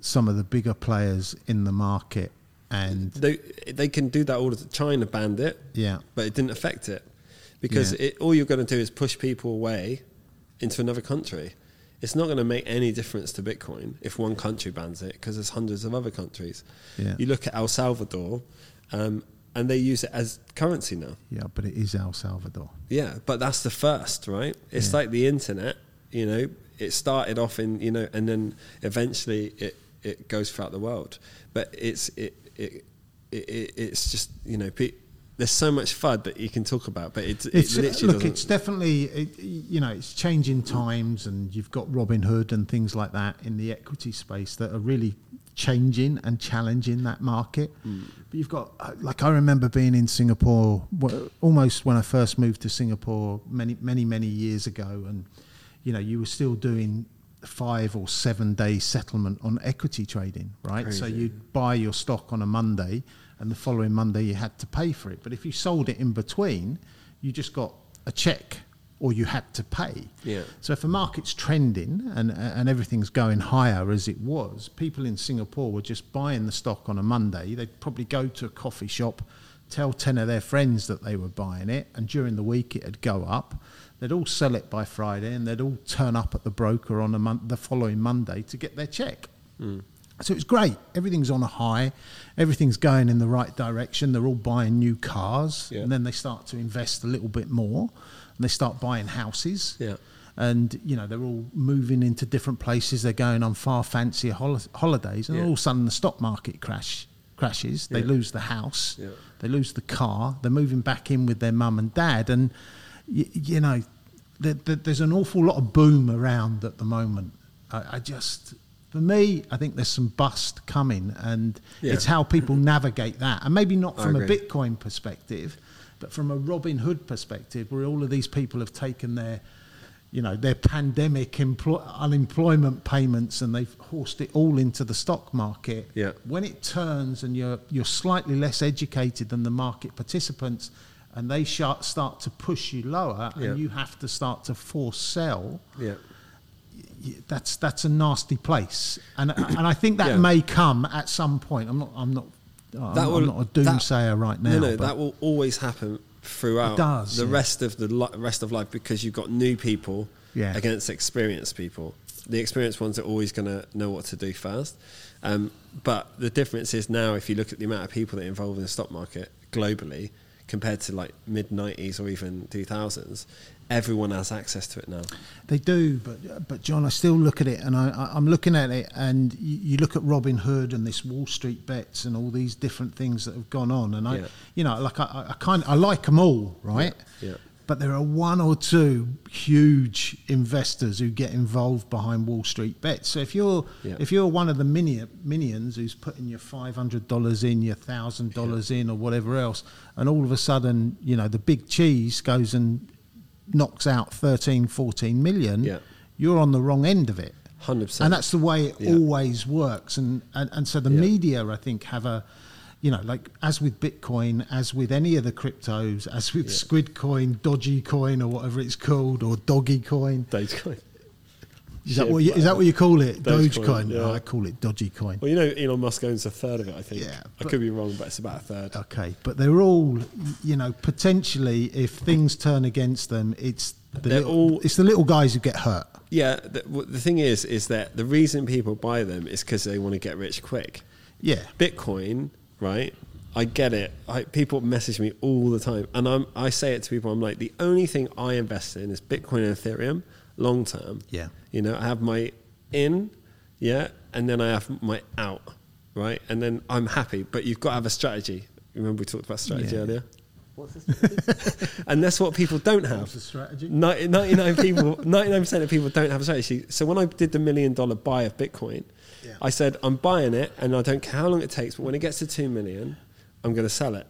some of the bigger players in the market and they they can do that all the. China banned it, yeah, but it didn't affect it because Yeah. it, all you're going to do is push people away into another country. It's not going to make any difference to Bitcoin if one country bans it because there's hundreds of other countries. Yeah. You look at El Salvador, um, and they use it as currency now. yeah, but it is El Salvador. Yeah, but that's the first, right? It's Yeah. like the internet, you know. It started off in, you know, and then eventually it, it goes throughout the world. But it's it it, it, it it's just you know, pe- there's so much FUD that you can talk about, but it, it It's uh, literally look, it's definitely it, you know it's changing times, and you've got Robinhood and things like that in the equity space that are really changing and challenging that market. But you've got uh, like I remember being in Singapore almost when I first moved to Singapore many many many years ago, and you know you were still doing five or seven day settlement on equity trading, right? So you'd buy your stock on a Monday, and the following Monday you had to pay for it. But if you sold it in between, you just got a check or you had to pay. Yeah. So if a market's trending and and everything's going higher as it was, people in Singapore were just buying the stock on a Monday. They'd probably go to a coffee shop, tell ten of their friends that they were buying it, and during the week it'd go up. They'd all sell it by Friday, and they'd all turn up at the broker on the, mon- the following Monday to get their check. Hmm. So it's great. Everything's on a high. Everything's going in the right direction. They're all buying new cars, Yeah. and then they start to invest a little bit more, and they start buying houses. Yeah. And you know they're all moving into different places. They're going on far fancier hol- holidays, and Yeah. all of a sudden the stock market crash crashes. They lose the house. Yeah. They lose the car. They're moving back in with their mum and dad, and you, you know, there, there, there's an awful lot of boom around at the moment. I, I just, for me, I think there's some bust coming, and Yeah. it's how people [LAUGHS] navigate that, and maybe not from a. Bitcoin perspective, but from a Robinhood perspective, where all of these people have taken their you know their pandemic employ- unemployment payments and they've horsed it all into the stock market Yeah. when it turns and you're you're slightly less educated than the market participants and they sh- start to push you lower Yeah. and you have to start to force sell Yeah. That's that's a nasty place and and I think that Yeah. may come at some point I'm not I'm not I'm, That I'm not a that- doomsayer right now No, no, but that will always happen throughout does, the yeah. rest of the li- rest of life because you've got new people Yeah. against experienced people. The experienced ones are always going to know what to do first. Um, but the difference is now, if you look at the amount of people that are involved in the stock market globally compared to like mid 90s or even 2000s, everyone has access to it now. They do, but but Jon, I still look at it, and I, I'm looking at it, and you, you look at Robinhood and this Wall Street bets and all these different things that have gone on, and I, Yeah. you know, like I, I- I kind I like them all, right? Yeah. But there are one or two huge investors who get involved behind Wall Street bets. So if you're Yeah. if you're one of the mini, minions who's putting your five hundred dollars in, your thousand dollars in, or whatever else, and all of a sudden, you know, the big cheese goes and knocks out 13, 14 million, Yeah. you're on the wrong end of it. 100%. And that's the way it Yeah. always works. And, and, and so the Yeah. media, I think, have a, you know, like as with Bitcoin, as with any of the cryptos, as with Yeah. Squid Coin, Dodgy Coin, or whatever it's called, or Doggy Coin. Dogecoin. Is that what you, is that what you call it? Dogecoin, Dogecoin. yeah. Oh, I call it Dodgy Coin. Well, you know, Elon Musk owns a third of it, I think. Yeah, I could be wrong, but it's about a third. Okay, but they're all, you know, potentially, if things turn against them, it's the They're little, all- it's the little guys who get hurt. Yeah, the, the thing is, is that the reason people buy them is because they want to get rich quick. Yeah, Bitcoin, right? I get it. I, people message me all the time, and I'm, I say it to people. I'm like, the only thing I invest in is Bitcoin and Ethereum, long term. Yeah. You know, I have my in, yeah, and then I have my out, right? And then I'm happy. But you've got to have a strategy. Remember we talked about strategy Yeah. earlier. What's the strategy? [LAUGHS] and that's what people don't have. What's the strategy? 99 people, [LAUGHS] 99% of people don't have a strategy. So when I did the million dollar buy of Bitcoin, Yeah. I said I'm buying it, and I don't care how long it takes. But when it gets to two million, I'm going to sell it.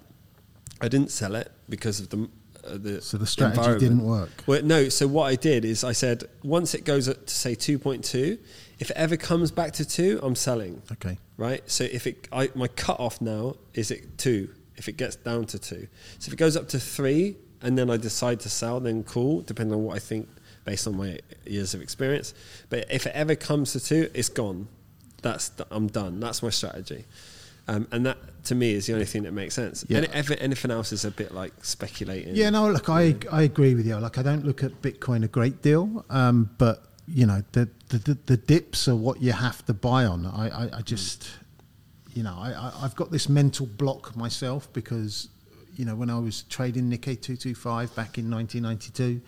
I didn't sell it because of the uh, the So the strategy didn't work. Well, no. So what I did is I said once it goes up to say 2.2, if it ever comes back to two, I'm selling. Okay. Right. So if it, I, my cut off now is at two. If it gets down to two, so if it goes up to three, and then I decide to sell, then cool, depending on what I think based on my years of experience. But if it ever comes to two, it's gone. That's I'm done. That's my strategy. Um, and that to me is the only thing that makes sense. Yeah. Any, ever- anything else is a bit like speculating. Yeah, no, look, I I agree with you. Like, I don't look at Bitcoin a great deal, um, but you know, the, the the the dips are what you have to buy on. I I, I just, you know, I, I I've got this mental block myself because, you know, when I was trading Nikkei two two five back in nineteen ninety two,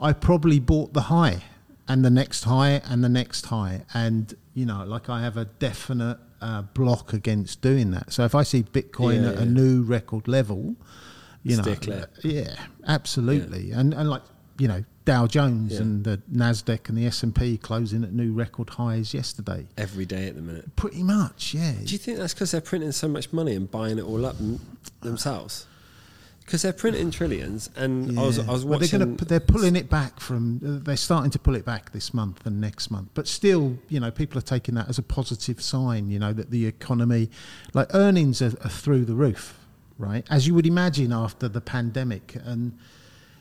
I probably bought the high and the next high and the next high, and you know, like I have a definite uh, block against doing that. So if I see Bitcoin Yeah, at yeah. a new record level, you know, Steer yeah, absolutely, and and like you know Dow Jones Yeah. and the Nasdaq and the S and P closing at new record highs yesterday. every day at the minute. Pretty much, yeah. Do you think that's because they're printing so much money and buying it all up themselves? Because they're printing trillions, and I was I was Well, watching. they're, gonna, they're pulling it back from. They're starting to pull it back this month and next month, but still, you know, people are taking that as a positive sign. You know that the economy, like earnings, are, are through the roof, right? As you would imagine after the pandemic, and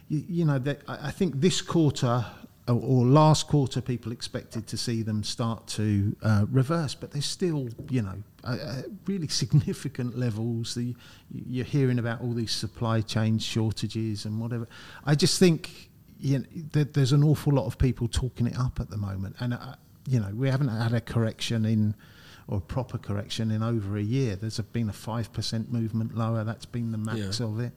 you, you know, that I I think this quarter or, last quarter, people expected to see them start to uh, reverse, but there's still, you know, uh, really significant levels. The, you're hearing about all these supply chain shortages and whatever. I just think you know, that there's an awful lot of people talking it up at the moment, and uh, you know, we haven't had a correction in. Or a proper correction in over a year. There's been a five percent movement lower. That's been the max Yeah. of it.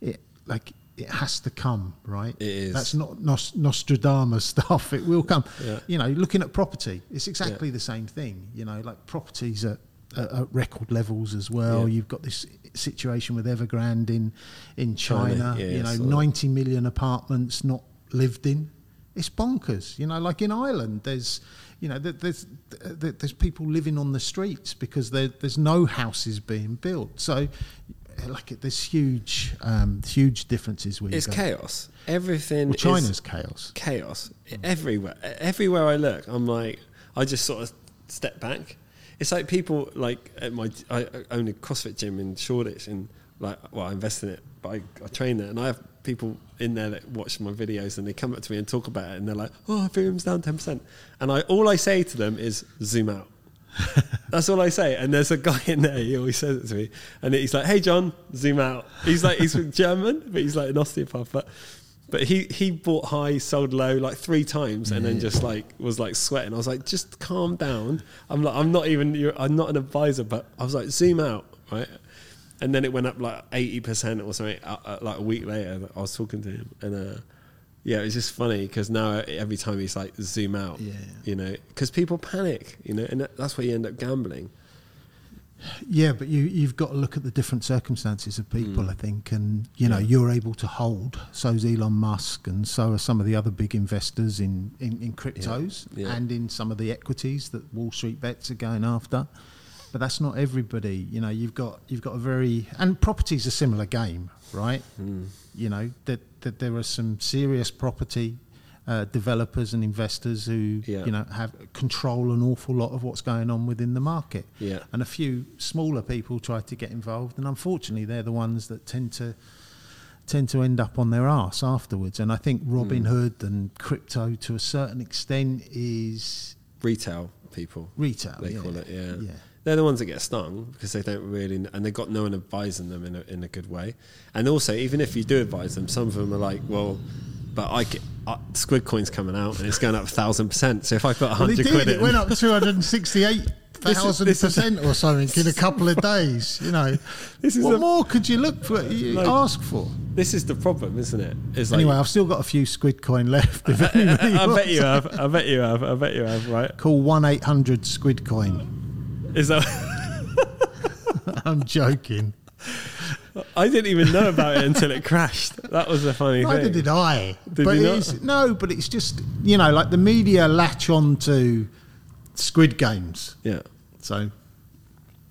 It like it has to come, right? It is. That's not Nos- Nostradamus [LAUGHS] stuff. It will come. Yeah. You know, looking at property, it's exactly the same thing. You know, like properties at at, at record levels as well. Yeah. You've got this situation with Evergrande in in China, China. yeah, you know, 90 million apartments not lived in. It's bonkers. You know, like in Ireland, there's you know there's there's people living on the streets because there, there's no houses being built. So. Like there's huge, um, huge differences. Where It's chaos. Everything. Well, China's chaos. chaos everywhere. Everywhere I look, I'm like, I just sort of step back. It's like people like at my I own a CrossFit gym in Shoreditch, and like, well, I invest in it, but I, I train there, and I have people in there that watch my videos, and they come up to me and talk about it, and they're like, "Oh, Ethereum's down ten percent," and I all I say to them is, "Zoom out." [LAUGHS] That's all I say. And there's a guy in there, he always says it to me. And he's like, hey, Jon, zoom out. He's like, he's German, but he's like an osteopath. But, but he, he bought high, sold low like three times and then just like was like sweating. I was like, just calm down. I'm like, I'm not even, you're, I'm not an advisor, but I was like, zoom out, right? And then it went up like 80% or something, uh, uh, like a week later. I was talking to him. And uh, yeah, it's just funny because now every time he's like, zoom out, Yeah. you know, because people panic, you know, and that's where you end up gambling. Yeah, but you you've got to look at the different circumstances of people, I think, and you know you're able to hold. So's Elon Musk, and so are some of the other big investors in in, in cryptos Yeah. and in some of the equities that Wall Street bets are going after. But that's not everybody. You know, you've got you've got a very and property's a similar game, right? Hmm. You know that that there are some serious property. Uh, developers and investors who Yeah. you know have control an awful lot of what's going on within the market Yeah. and a few smaller people try to get involved, and unfortunately, they're the ones that tend to tend to end up on their arse afterwards. And I think Hmm. Robinhood and crypto, to a certain extent, is Retail people, retail. they yeah. call it, yeah. yeah. They're the ones that get stung because they don't really, and they've got no one advising them in a, in a good way. And also, even if you do advise them, some of them are like, well, but I get, uh, Squid Coin's coming out and it's going up a thousand percent. So if I put a Well, it hundred did. quid It in, went up two hundred and sixty-eight thousand percent or something in a [LAUGHS] couple of days. You know, This is what more could you look for? You Like- ask for. this is the problem, isn't it? It's like, Anyway, I've still got a few squid coin left. If anybody [LAUGHS] I bet you have. I bet you have. I bet you have. Right? Call one eight hundred squid coin. Is that? [LAUGHS] I'm joking. I didn't even know about it until it crashed. That was the funny thing. Neither thing. did I. Did but it's, no, but it's just you know, like the media latch on to Squid Games. Yeah. So,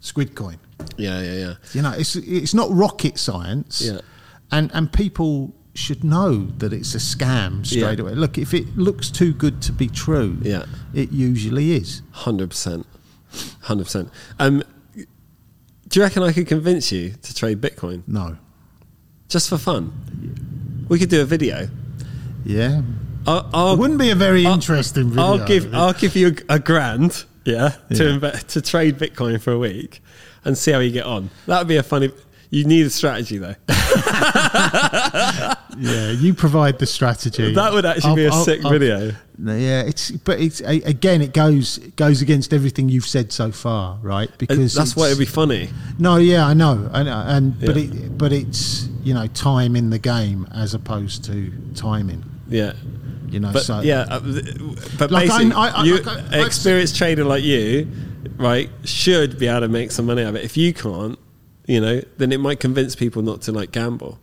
Squid Coin. Yeah. Yeah. Yeah. You know, it's it's not rocket science. Yeah. And and people should know that it's a scam straight Yeah. away. Look, if it looks too good to be true, Yeah. it usually is. Hundred percent, hundred percent. Um, do you reckon I could convince you to trade Bitcoin No. just for fun? We could do a video. Yeah. I'll, It I'll, wouldn't be a very I'll- interesting video. I'll give I'll give you a, a grand, yeah, to Yeah. inve- to trade Bitcoin for a week and see how you get on. That would be a funny. You need a strategy though. [LAUGHS] yeah, you provide the strategy. That would actually be a sick video. No, Yeah, it's but it's again it goes it goes against everything you've said so far, right? Because That's why it'd be funny. No, yeah, I know, and and but it but it's you know time in the game as opposed to timing. Yeah. You know, But so yeah, uh, but Like, basically, I- I- you, I- an experienced trader like you, right, should be able to make some money out of it. If you can't, you know, then it might convince people not to like gamble.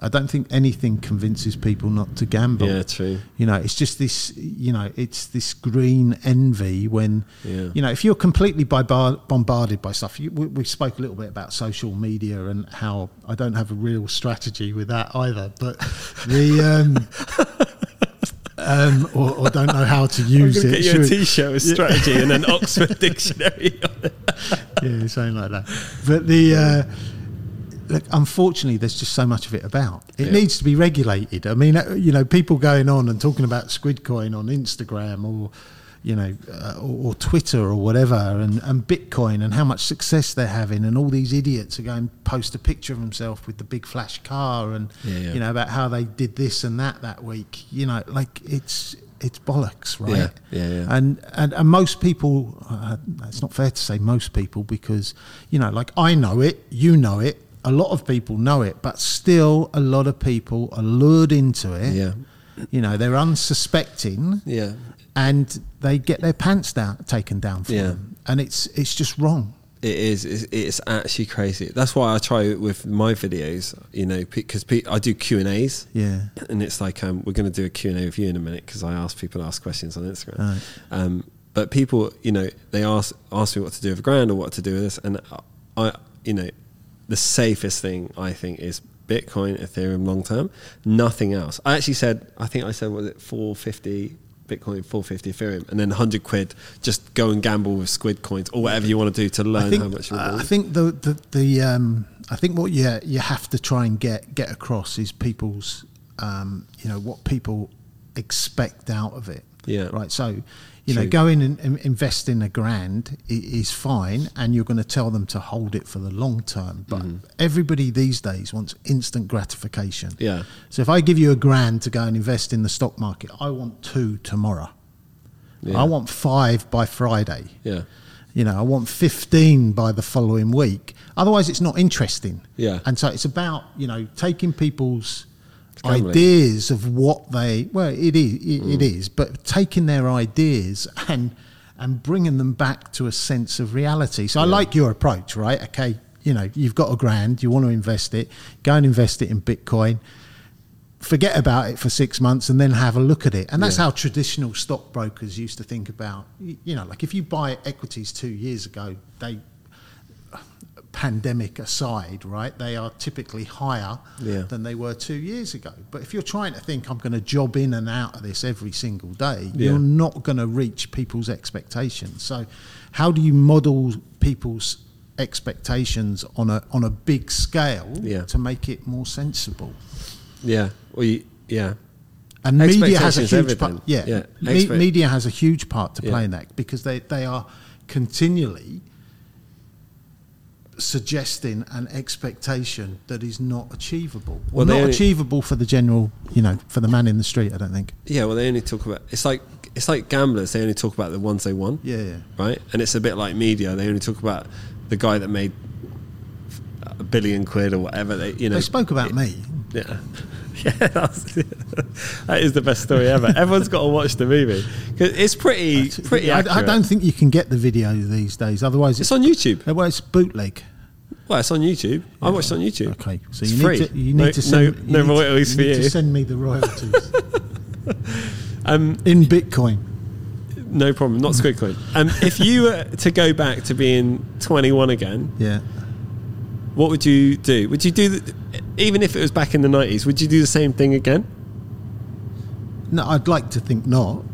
I don't think anything convinces people not to gamble. Yeah, true. You know, it's just this. You know, it's this green envy when Yeah. you know if you're completely by bar, bombarded by stuff. You, we, we spoke a little bit about social media and how I don't have a real strategy with that either. But [LAUGHS] the um, um, or, or don't know how to [LAUGHS] use it. get you a Should- T-shirt with strategy and an [LAUGHS] Oxford dictionary on it. yeah, something like that. But the uh, look, unfortunately, there's just so much of it about. It Yeah. needs to be regulated. I mean, uh, you know, people going on and talking about squid coin on Instagram or you know, uh, or, or Twitter or whatever, and, and Bitcoin and how much success they're having, and all these idiots are going to post a picture of themselves with the big flash car, and Yeah, yeah. you know about how they did this and that that week. You know, like it's it's bollocks, right? Yeah, yeah, yeah. And, and and most people, uh, it's not fair to say most people because you know, like I know it, you know it, a lot of people know it, but still, a lot of people are lured into it. Yeah. You know, they're unsuspecting, Yeah. And they get their pants down taken down for Yeah. them, and it's it's just wrong. It is. It's, it's actually crazy. That's why I try with my videos. You know, because I do Q and A's. Yeah. And it's like um, we're going to do a Q and A with you in a minute because I ask people to ask questions on Instagram. Right. Um, but people, you know, they ask ask me what to do with a grand or what to do with this, and I, you know, the safest thing I think is Bitcoin, Ethereum long term. Nothing else. I actually said, I think I said, was it 450 Bitcoin, 450 Ethereum, and then 100 quid, just go and gamble with squid coins or whatever you want to do to learn think, how much you uh. I think the, the, the um, I think what you, you have to try and get, get across is people's, um, you know, what people expect out of it. Yeah. Right. So, you True. know, go in and and invest in a grand is fine, and you're going to tell them to hold it for the long term. But Mm-hmm. everybody these days wants instant gratification. Yeah. So if I give you a grand to go and invest in the stock market, I want two tomorrow. Yeah. I want five by Friday. Yeah. You know, I want 15 by the following week. Otherwise, it's not interesting. Yeah. And so it's about, you know, taking people's. Ideas of what they, well, it is, it, Mm. it is, but taking their ideas and, and bringing them back to a sense of reality. So I like your approach, right? Okay. You know, you've got a grand, you want to invest it, go and invest it in Bitcoin forget about it for six months and then have a look at it. And that's Yeah. how traditional stockbrokers used to think about, you know, like if you buy equities two years ago, they, pandemic aside, right, they are typically higher Yeah. than they were two years ago. But if you're trying to think, I'm going to job in and out of this every single day, Yeah. you're not going to reach people's expectations. So, how do you model people's expectations on a on a big scale Yeah. to make it more sensible? Yeah. Well, you, yeah. And media has a huge part. everything. Yeah, Yeah, Me- media has a huge part to play in that because they, they are continually suggesting an expectation that is not achievable. Well, not only- achievable for the general, you know, for the man in the street. I don't think. Yeah. Well, they only talk about. It's like it's like gamblers. They only talk about the ones they won. Yeah, yeah. right? And it's a bit like media. They only talk about the guy that made a billion quid or whatever. They, you know, They spoke about me. Yeah, [LAUGHS] yeah, that's, that is the best story ever. Everyone's got to watch the movie because it's pretty, pretty. I. I don't think you can get the video these days. Otherwise, It's on YouTube. Well, it's bootleg. Well, it's on YouTube. I watched it on YouTube. Okay, so It's you free. need to you no, to send no, no need to- royalties for need you. to send me the royalties [LAUGHS] Um, in Bitcoin. no problem. Not Squid Coin. Um, if you were to go back to being 21 again, Yeah. what would you do? Would you do, the, even if it was back in the 90s, would you do the same thing again? No, I'd like to think not.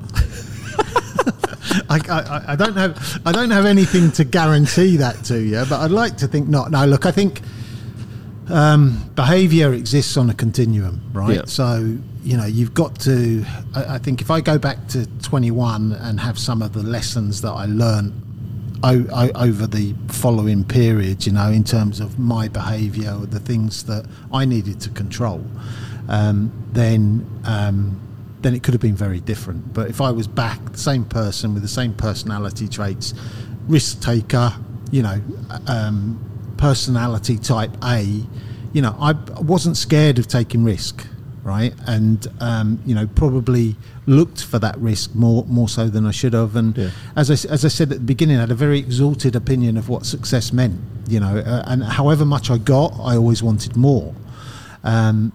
I, I, I don't have I don't have anything to guarantee that to you, but I'd like to think not. No, look, I think um, behaviour exists on a continuum, right? Yeah. So you know, you've got to. I, I think if I go back to 21 and have some of the lessons that I learned o- o- over the following period, you know, in terms of my behaviour, the things that I needed to control, um, then um, then it could have been very different. But if I was back, the same person with the same personality traits, risk taker, you know, um, personality type A, you know, I wasn't scared of taking risk, right? And um, you know, probably looked for that risk more more so than I should have. And Yeah. as I, as I said at the beginning, I had a very exalted opinion of what success meant. You know, uh, and however much I got, I always wanted more. Um,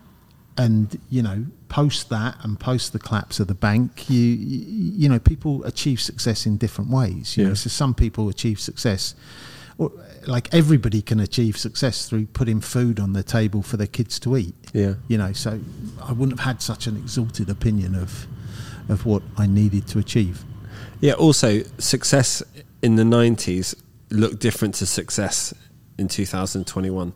and you know, post that and post the collapse of the bank, you you, know, people achieve success in different ways. You know, Yeah. so some people achieve success. Or, like everybody can achieve success through putting food on the table for their kids to eat Yeah. you know so i wouldn't have had such an exalted opinion of of what i needed to achieve Yeah. Also, success in the '90s looked different to success in 2021.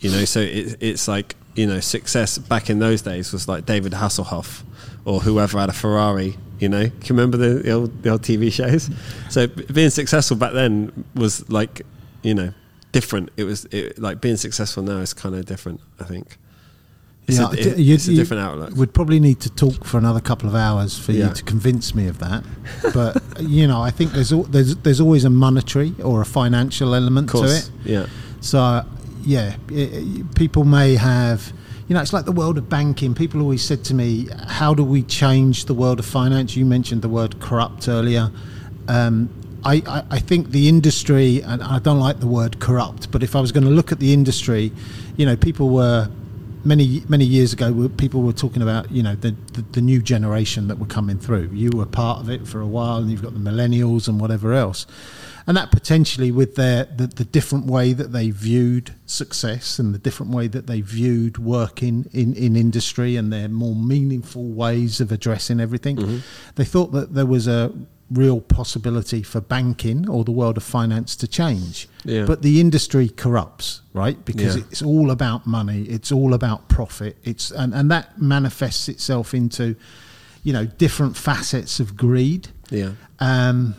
You know, so it, it's like you know, success back in those days was like David Hasselhoff or whoever had a Ferrari. You know, can you remember the, the old the old TV shows? So being successful back then was like you know different. It was it, like being successful now is kind of different. I think. It's, Yeah, a, it- you- it's a different outlook. We'd probably need to talk for another couple of hours for Yeah. you to convince me of that. [LAUGHS] But you know, I think there's al- there's there's always a monetary or a financial element to it. yeah, So yeah, i i people may have. You know, it's like the world of banking. People always said to me, "How do we change the world of finance?" You mentioned the word corrupt earlier. Um, I, I, I think the industry, and I don't like the word corrupt, but if I was going to look at the industry, you know, people were many many years ago. People were talking about you know the, the the new generation that were coming through. You were part of it for a while, and you've got the millennials and whatever else, and that potentially with their the, the different way that they viewed success and the different way that they viewed working in in industry and their more meaningful ways of addressing everything, mm-hmm. they thought that there was a real possibility for banking or the world of finance to change. Yeah. But the industry corrupts, right? Because Yeah. it's all about money, it's all about profit. It's and, and that manifests itself into, you know, different facets of greed. Yeah. Um,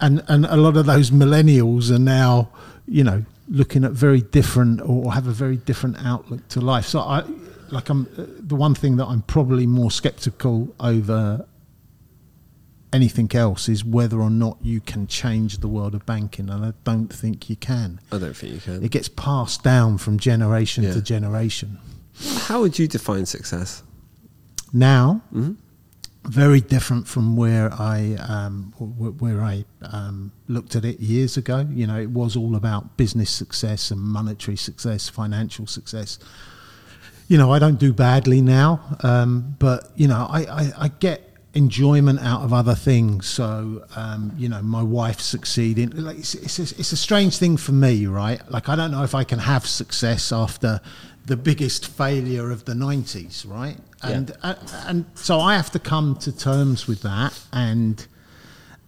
and and a lot of those millennials are now, you know, looking at very different or have a very different outlook to life. So I like I'm uh, the one thing that I'm probably more skeptical over anything else is whether or not you can change the world of banking and I don't think you can. I don't think you can. It gets passed down from generation Yeah. to generation. How would you define success? Now, Mhm. very different from where I um, where I um, looked at it years ago. You know, it was all about business success and monetary success, financial success. You know, I don't do badly now, um, but you know, I, I, I get enjoyment out of other things. So, um, you know, my wife succeeding. Like, it's, it's, a, it's a strange thing for me, right? Like, I don't know if I can have success after the biggest failure of the 90s, right? And, and, and so I have to come to terms with that and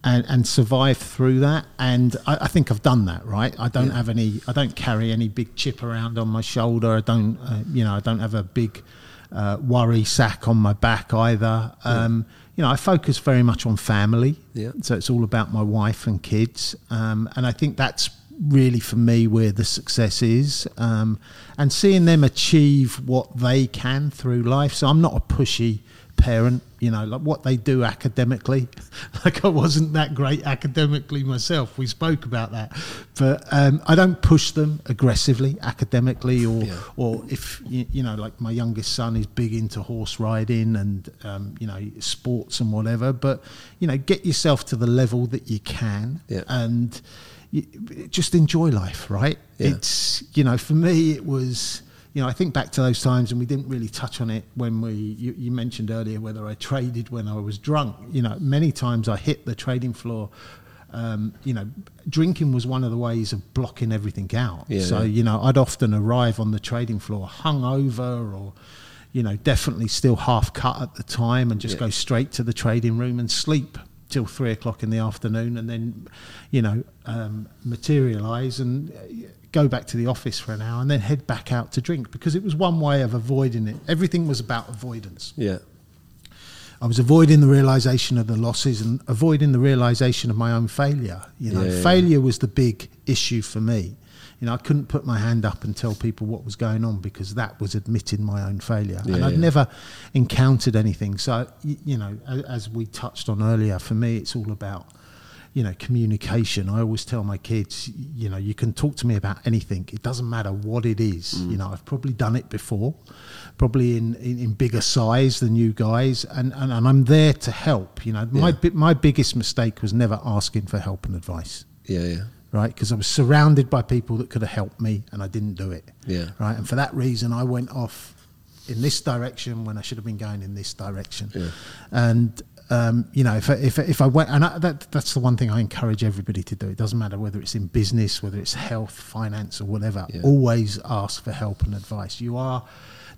and, and survive through that. And I, I think I've done that, right? I don't Yeah. have any, I don't carry any big chip around on my shoulder. I don't, uh, you know, I don't have a big uh, worry sack on my back either. Um, You know, I focus very much on family. Yeah. So it's all about my wife and kids. Um, and I think that's really for me where the success is. Um, and seeing them achieve what they can through life. So I'm not a pushy parent, you know, like what they do academically. [LAUGHS] like I wasn't that great academically myself. We spoke about that, but um, I don't push them aggressively academically, or Yeah. or if you, you know, like my youngest son is big into horse riding and um, you know sports and whatever. But you know, get yourself to the level that you can, Yeah. and you, just enjoy life. Right? Yeah. It's you know, for me, it was you know, I think back to those times, and we didn't really touch on it when we. You, you mentioned earlier whether I traded when I was drunk. You know, many times I hit the trading floor. Um, you know, drinking was one of the ways of blocking everything out. Yeah, so yeah. you know, I'd often arrive on the trading floor hungover, or you know, definitely still half cut at the time, and just Yeah. go straight to the trading room and sleep till three o'clock in the afternoon, and then, you know, um, materialize and go back to the office for an hour, and then head back out to drink because it was one way of avoiding it. Everything was about avoidance. Yeah. I was avoiding the realization of the losses and avoiding the realization of my own failure. You know, Yeah, yeah, yeah. failure was the big issue for me. You know, I couldn't put my hand up and tell people what was going on because that was admitting my own failure. and I'd yeah. never encountered anything. So, you know, as we touched on earlier, for me, it's all about, you know, communication. I always tell my kids, you know, you can talk to me about anything. It doesn't matter what it is. Mm. You know, I've probably done it before, probably in, in, in bigger size than you guys, and, and, and I'm there to help. You know, my, Yeah. my biggest mistake was never asking for help and advice Yeah. Yeah. right? Because I was surrounded by people that could have helped me, and I didn't do it. Yeah. Right, and for that reason, I went off in this direction when I should have been going in this direction. Yeah. And um, you know, if I, if if I went, and I, that that's the one thing I encourage everybody to do. It doesn't matter whether it's in business, whether it's health, finance, or whatever. Yeah. Always ask for help and advice. You are.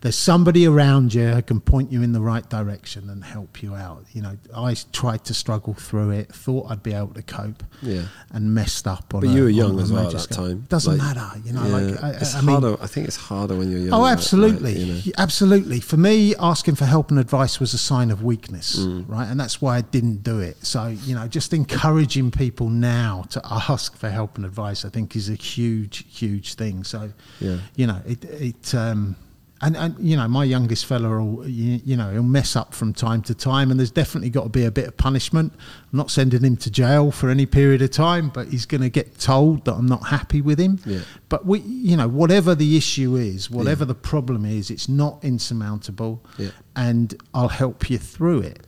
There's somebody around you who can point you in the right direction and help you out. You know, I tried to struggle through it, thought I'd be able to cope, Yeah. and messed up on. But a- you were young as well at that time. Doesn't Like, matter, you know. yeah, Like I, it's I mean, harder. I think it's harder when you're young. Oh, absolutely, you know. absolutely. For me, asking for help and advice was a sign of weakness, Mm. right? And that's why I didn't do it. So, you know, just encouraging people now to ask for help and advice, I think, is a huge, huge thing. So, Yeah. you know, it, it, um, and, and you know, my youngest fella, will, you, you know, he'll mess up from time to time, and there's definitely got to be a bit of punishment. I'm not sending him to jail for any period of time, but he's going to get told that I'm not happy with him. Yeah. But we, you know, whatever the issue is, whatever the problem is, it's not insurmountable, Yeah. and I'll help you through it.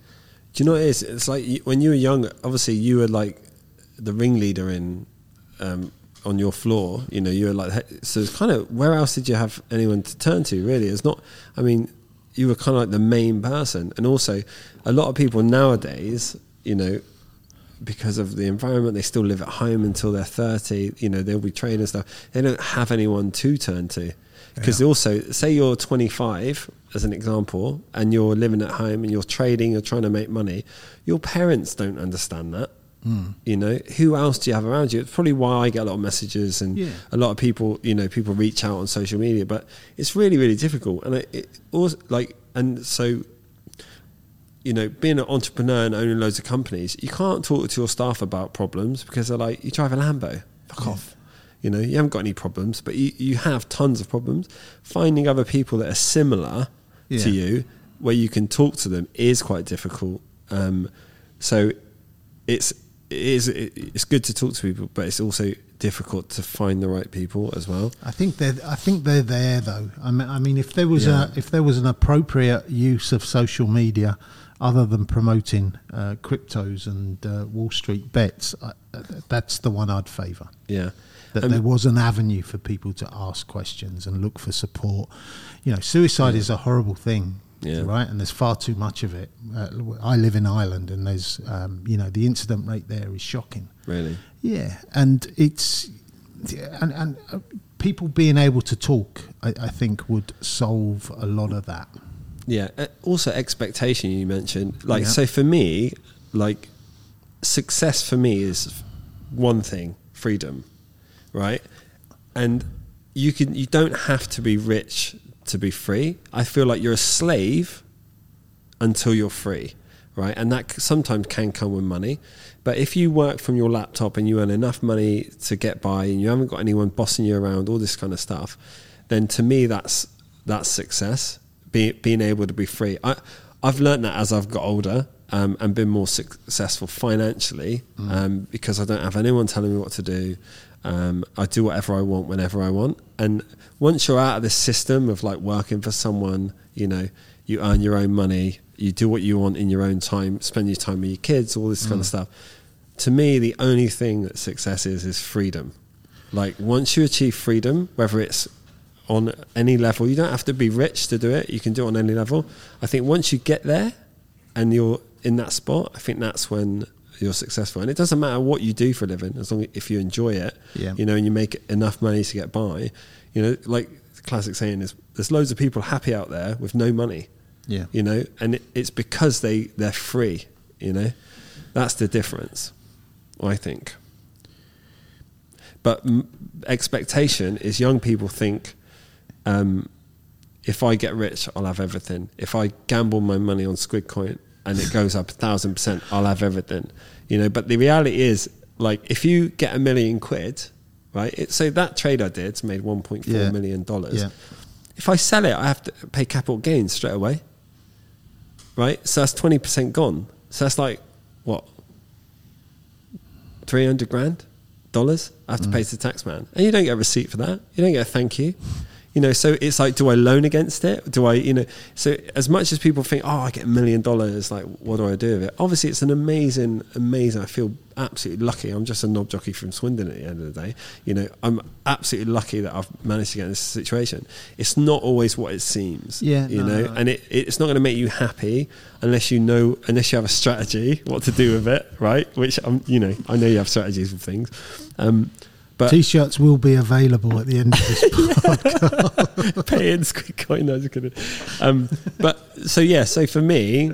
Do you know what it is? It's like when you were young. Obviously, you were like the ringleader in um, on your floor. You know, you're like so. It's kind of where else did you have anyone to turn to? Really, it's not. I mean, you were kind of like the main person, and also a lot of people nowadays, you know. Because of the environment, they still live at home until they're thirty. You know, they'll be trained and stuff. They don't have anyone to turn to because Yeah. also say you're 25 as an example and you're living at home and you're trading you're trying to make money your parents don't understand that Hmm. you know who else do you have around you it's probably why i get a lot of messages and Yeah. a lot of people you know people reach out on social media but it's really really difficult and it, it also like and so you know, being an entrepreneur and owning loads of companies, you can't talk to your staff about problems because they're like, you drive a Lambo, fuck off. You know, you haven't got any problems, but you, you have tons of problems. Finding other people that are similar Yeah. to you, where you can talk to them, is quite difficult. Um, so it's it is it's good to talk to people, but it's also difficult to find the right people as well. I think they're. I think they're there though. I mean, I mean, if there was Yeah. a if there was an appropriate use of social media, other than promoting uh, cryptos and uh, Wall Street bets, I, that's the one I'd favour. Yeah. That Um, there was an avenue for people to ask questions and look for support. You know, suicide is a horrible thing. Yeah. Right, and there's far too much of it. Uh, I live in Ireland, and there's, um, you know, the incident rate there is shocking. Really. Yeah, and it's and and uh, people being able to talk, I, I think, would solve a lot of that. Yeah. Uh, Also, expectation you mentioned. Like, Yeah. so for me, like, success for me is one thing: freedom, right? And you can you don't have to be rich to be free. I feel like you're a slave until you're free, right? And that sometimes can come with money. But if you work from your laptop and you earn enough money to get by, and you haven't got anyone bossing you around, all this kind of stuff, then to me that's that's success. Be, being able to be free. I, I've learned that as I've got older um, and been more successful financially um, because I don't have anyone telling me what to do. Um, I do whatever I want whenever I want. And once you're out of this system of like working for someone, you know, you earn your own money, you do what you want in your own time, spend your time with your kids, all this kind of stuff. To me, the only thing that success is is freedom. Like once you achieve freedom, whether it's on any level, you don't have to be rich to do it. You can do it on any level. I think once you get there and you're in that spot, I think that's when you're successful. And it doesn't matter what you do for a living, as long as if you enjoy it, Yeah. you know, and you make enough money to get by. You know, like the classic saying is, there's loads of people happy out there with no money. Yeah. You know, and it, it's because they they're free. You know, that's the difference. I think. But m- expectation is young people think, um, if I get rich, I'll have everything. If I gamble my money on Squid Coin and it goes up a thousand percent, I'll have everything. You know, but the reality is, like, if you get a million quid, right? It, so that trade I did made one point four Yeah. million dollars. Yeah. If I sell it, I have to pay capital gains straight away. Right? So that's 20% gone. So that's like, what? 300 grand? Dollars? I have to mm. pay to the tax man. And you don't get a receipt for that. You don't get a thank you. You know, so it's like, do I loan against it? Do I, you know, so as much as people think, oh, I get a million dollars, like, what do I do with it? Obviously, it's an amazing, amazing. I feel absolutely lucky. I'm just a knob jockey from Swindon at the end of the day. You know, I'm absolutely lucky that I've managed to get in this situation. It's not always what it seems. Yeah, You no, know, no. and it, it's not going to make you happy unless you know, unless you have a strategy what to do with it, right? Which, um, you know, I know you have strategies with things. Um, but T-shirts will be available at the end of this [LAUGHS] podcast. pay in squid coin. No, just kidding. Um, but so yeah, so for me,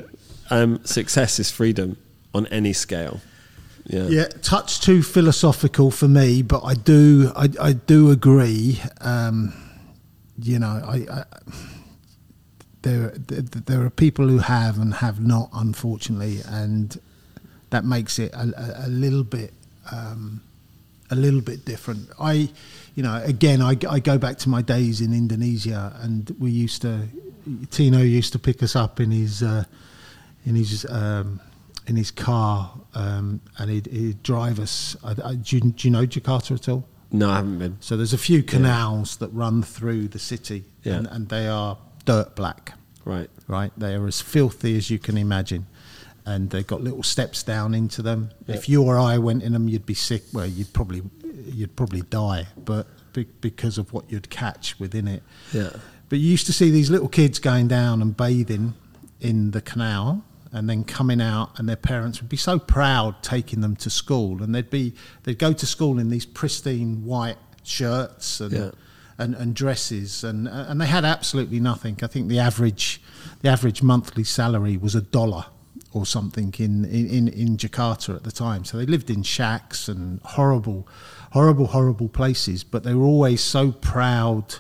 um, success is freedom on any scale. Yeah. yeah, touch too philosophical for me, but I do, I, I do agree. Um, you know, I, I there, there, are people who have and have not, unfortunately, and that makes it a, a, a little bit. Um, a little bit different. I, you know, again, I, I go back to my days in Indonesia, and we used to, Tino used to pick us up in his, uh, in his, um, in his car, um, and he'd, he'd drive us. I, I, do, you, do you know Jakarta at all? No, I haven't been. So there's a few canals that run through the city, Yeah. and, and they are dirt black Right. right? They are as filthy as you can imagine. And they've got little steps down into them. If you or I went in them, you'd be sick. Well, you'd probably you'd probably die, but be, because of what you'd catch within it. Yeah. But you used to see these little kids going down and bathing in the canal and then coming out and their parents would be so proud taking them to school and they'd be they'd go to school in these pristine white shirts and Yeah. and, and dresses and and they had absolutely nothing. I think the average the average monthly salary was a dollar or something in, in, in Jakarta at the time. So they lived in shacks and horrible, horrible, horrible places, but they were always so proud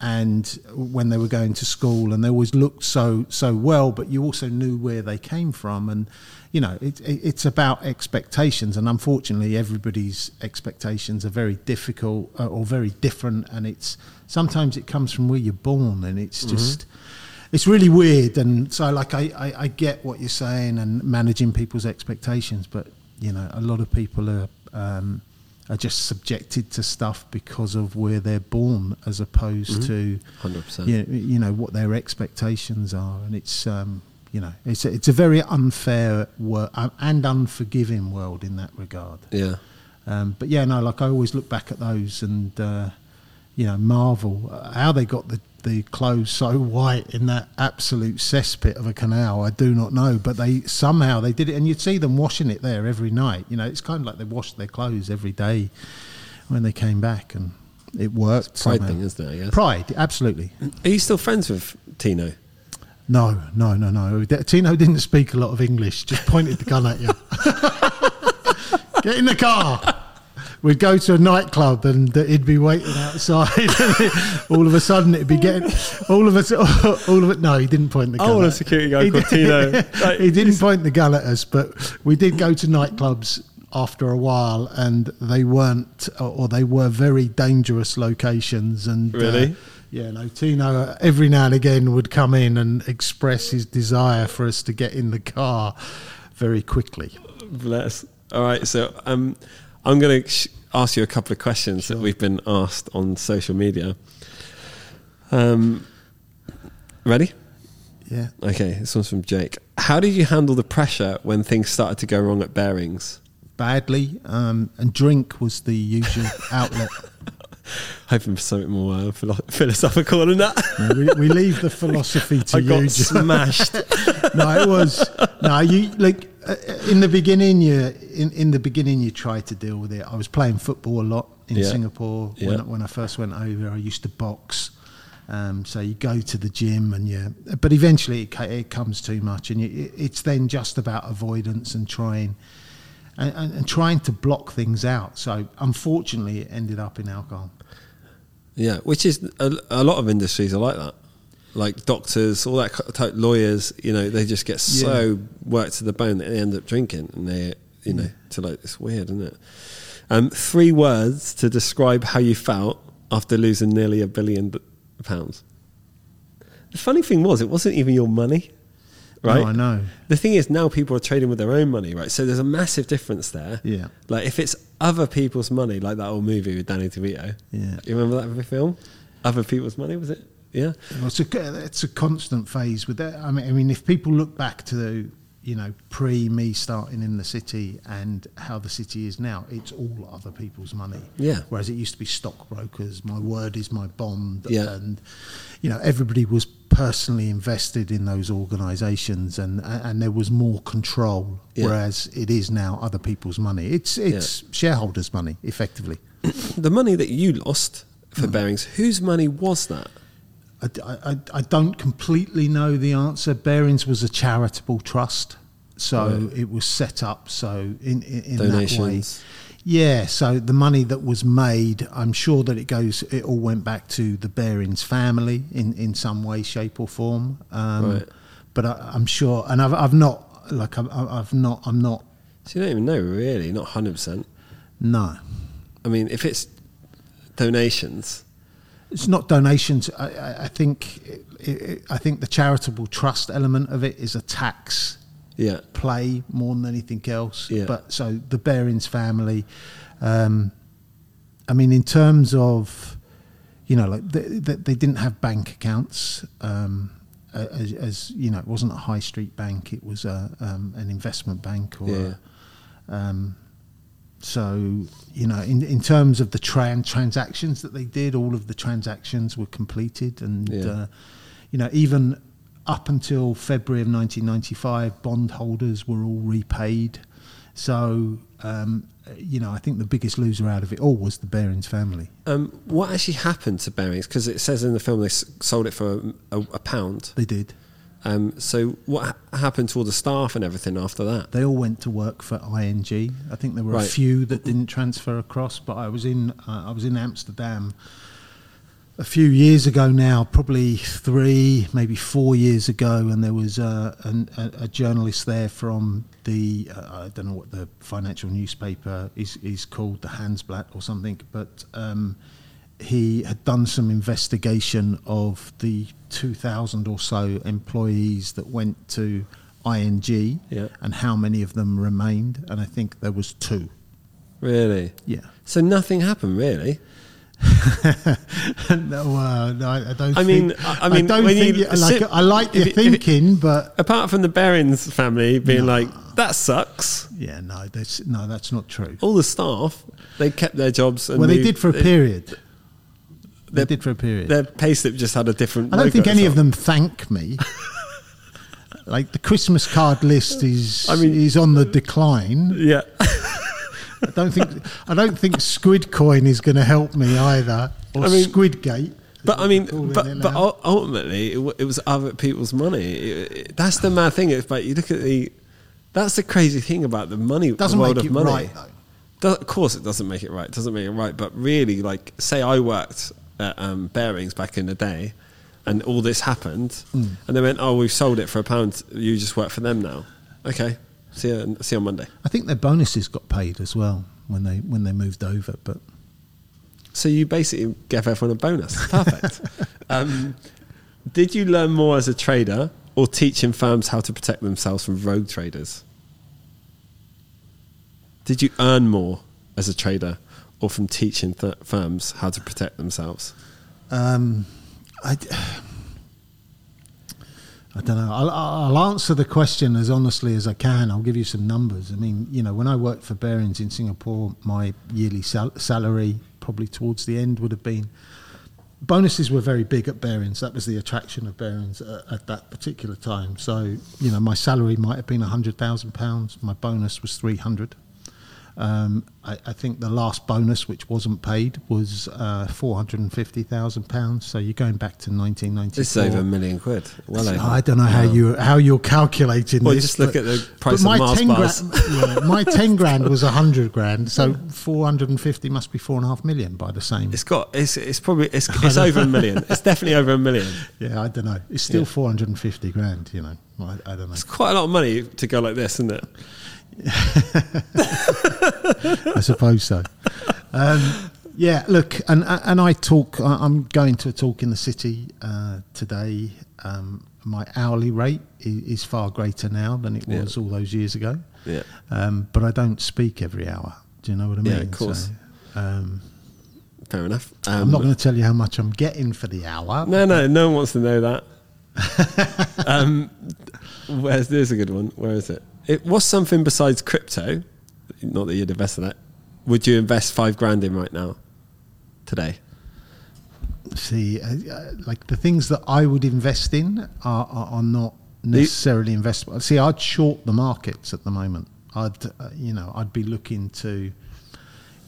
and when they were going to school and they always looked so so well but you also knew where they came from and you know it, it, it's about expectations and unfortunately everybody's expectations are very difficult uh, or very different and it's sometimes it comes from where you're born and it's just it's really weird and so like I, I, I get what you're saying and managing people's expectations but you know a lot of people are um, are just subjected to stuff because of where they're born as opposed to 100%. you, you know what their expectations are and it's um, you know it's a, it's a very unfair wor- and unforgiving world in that regard Yeah. um, but yeah, no, like I always look back at those and uh, you know marvel how they got the the clothes so white in that absolute cesspit of a canal. I do not know, but they somehow they did it, and you'd see them washing it there every night. You know, it's kind of like they washed their clothes every day when they came back, and it worked. Pride somehow. thing, isn't it? I guess. Pride, absolutely. Are you still friends with Tino? No, no, no, no. Tino didn't speak a lot of English. Just pointed the gun at you. [LAUGHS] Get in the car. We'd go to a nightclub and he'd be waiting outside. [LAUGHS] all of a sudden, it'd be getting all of us. [LAUGHS] All of it. No, he didn't point the gun. I want a at- security guard He called Tino. Like, [LAUGHS] he didn't point the gun at us, but we did go to nightclubs after a while, and they weren't, or they were very dangerous locations. And uh, Really? yeah, no, Tino uh, every now and again would come in and express his desire for us to get in the car very quickly. Bless. All right, so um, I'm going to sh- ask you a couple of questions that we've been asked on social media. Um, ready? Yeah. Okay, this one's from Jake. How did you handle the pressure when things started to go wrong at Barings? Badly, um, and drink was the usual [LAUGHS] outlet. [LAUGHS] Hoping for something more uh, philo- [LAUGHS] philosophical than that. No, we, we leave the philosophy [LAUGHS] to I you. got Jon. smashed. no, it was no. You like uh, in the beginning. You in, in the beginning you try to deal with it. I was playing football a lot in Yeah. Singapore Yeah. when when I first went over. I used to box. Um, so you go to the gym and you, but eventually it, it comes too much, and you, it- it's then just about avoidance and trying, and, and, and trying to block things out. So unfortunately, it ended up in alcohol. Yeah, which is a, a lot of industries are like that. Like doctors, all that type lawyers, you know, they just get so worked to the bone that they end up drinking, and they, you know, to like it's weird, isn't it? Um, three words to describe how you felt after losing nearly a billion pounds. The funny thing was, it wasn't even your money, right? No, I know. The thing is, now people are trading with their own money, right? So there's a massive difference there. Yeah. Like if it's other people's money, like that old movie with Danny DeVito. Yeah. You remember that film? Other people's money, was it? Yeah. Well, it's a it's a constant phase with that. I mean, I mean, if people look back to the you know pre me starting in the city and how the city is now, it's all other people's money. Yeah. Whereas it used to be stockbrokers. My word is my bond. Yeah. And you know everybody was personally invested in those organisations, and and there was more control. Yeah. Whereas it is now other people's money. It's it's shareholders' money, effectively. [COUGHS] The money that you lost for hmm. Barings, whose money was that? I, I, I don't completely know the answer. Barings was a charitable trust, so it was set up so in in, in that way. Yeah, so the money that was made, I'm sure that it goes. It all went back to the Barings family in, in some way, shape, or form. Um, Right. But I, I'm sure, and I've, I've not like I've, I've not I'm not So you don't even know, really, not 100%. no. I mean, if it's donations, It's not donations. I, I, I think it, it, I think the charitable trust element of it is a tax yeah. play more than anything else. Yeah. But so the Barings family, um, I mean, in terms of, you know, like they, they, they didn't have bank accounts, um, as, as you know, it wasn't a high street bank; it was a um, an investment bank or. Yeah. A, um, so you know, in in terms of the tran- transactions that they did, all of the transactions were completed, and Yeah. uh, you know, even up until February of 1995, bondholders were all repaid. So um, you know, I think the biggest loser out of it all was the Barings family. Um, what actually happened to Barings? Because it says in the film they s- sold it for a, a, a pound. They did. Um, so what ha- happened to all the staff and everything after that? They all went to work for ING. I think there were Right. a few that didn't transfer across, but I was in uh, I was in Amsterdam a few years ago now, probably three, maybe four years ago, and there was uh, an, a, a journalist there from the uh, I don't know what the financial newspaper is is called, the Handelsblad or something, but. Um, he had done some investigation of the 2,000 or so employees that went to ING Yeah. and how many of them remained. And I think there was two. Really? Yeah. So nothing happened really. [LAUGHS] no, uh, no, I I don't. I mean, think, I- I mean, don't think you like. sit- I like your it- if it- thinking, but Apart from the Barings family being like, that sucks. yeah, no, that's no, that's not true. All the staff, they kept their jobs. And Well, they moved- did for a period. They did for a period. Their payslip just had a different. I don't think any of them thank me. [LAUGHS] like the Christmas card list is, I mean- is on the decline. Yeah. [LAUGHS] I don't think I don't think Squid Coin is going to help me either, or I mean- Squidgate. But I mean, but but ultimately, it, w- it was other people's money. It- it- that's the mad thing. It's like you look at the. That's the crazy thing about the money. doesn't the world make of it money. right though. Of course, it doesn't make it right. It doesn't make it right. But really, like, say I worked at um, Barings back in the day, and all this happened, Hmm. and they went, "Oh, we've sold it for a pound. You just work for them now." Okay, see you. See you on Monday. I think their bonuses got paid as well when they when they moved over. But So you basically gave everyone a bonus. Perfect. [LAUGHS] um, did you learn more as a trader or teaching firms how to protect themselves from rogue traders? Did you earn more as a trader or from teaching th- firms how to protect themselves? um, I. I don't know. I'll, I'll answer the question as honestly as I can. I'll give you some numbers. I mean, you know, when I worked for Barings in Singapore, my yearly sal- salary, probably towards the end, would have been bonuses were very big at Barings. That was the attraction of Barings at, at that particular time. So, you know, my salary might have been hundred thousand pounds. My bonus was three hundred. Um, I, I think the last bonus, which wasn't paid, was uh, four hundred and fifty thousand pounds. So you're going back to nineteen ninety. This is over a million quid. Well over. I don't know how Wow. you how you're calculating Well, this. just look at the price of my Mars 10 bars. Grand, [LAUGHS] yeah, my ten [LAUGHS] grand was hundred grand, so four hundred and fifty must be four and a half million by the same. It's got. It's. It's probably. It's. [LAUGHS] It's over a million. It's definitely over a million. yeah, I don't know. It's still Yeah. four hundred and fifty grand. You know, I, I don't know. It's quite a lot of money to go like this, isn't it? [LAUGHS] I suppose so. Um, yeah, look, and and I talk. I'm going to a talk in the city uh, today. Um, my hourly rate is, far greater now than it Yeah. was all those years ago. Yeah. Um, but I don't speak every hour. Do you know what I mean? Yeah, of course. So, um, Fair enough. I'm Um, not going to tell you how much I'm getting for the hour. No, no, no one wants to know that. [LAUGHS] um, where's there's a good one? Where is it? It was something besides crypto. Not that you'd invest in that. Would you invest five grand in right now, today? See, uh, uh, like the things that I would invest in are, are, are not necessarily investable. See, I'd short the markets at the moment. I'd, uh, you know, I'd be looking to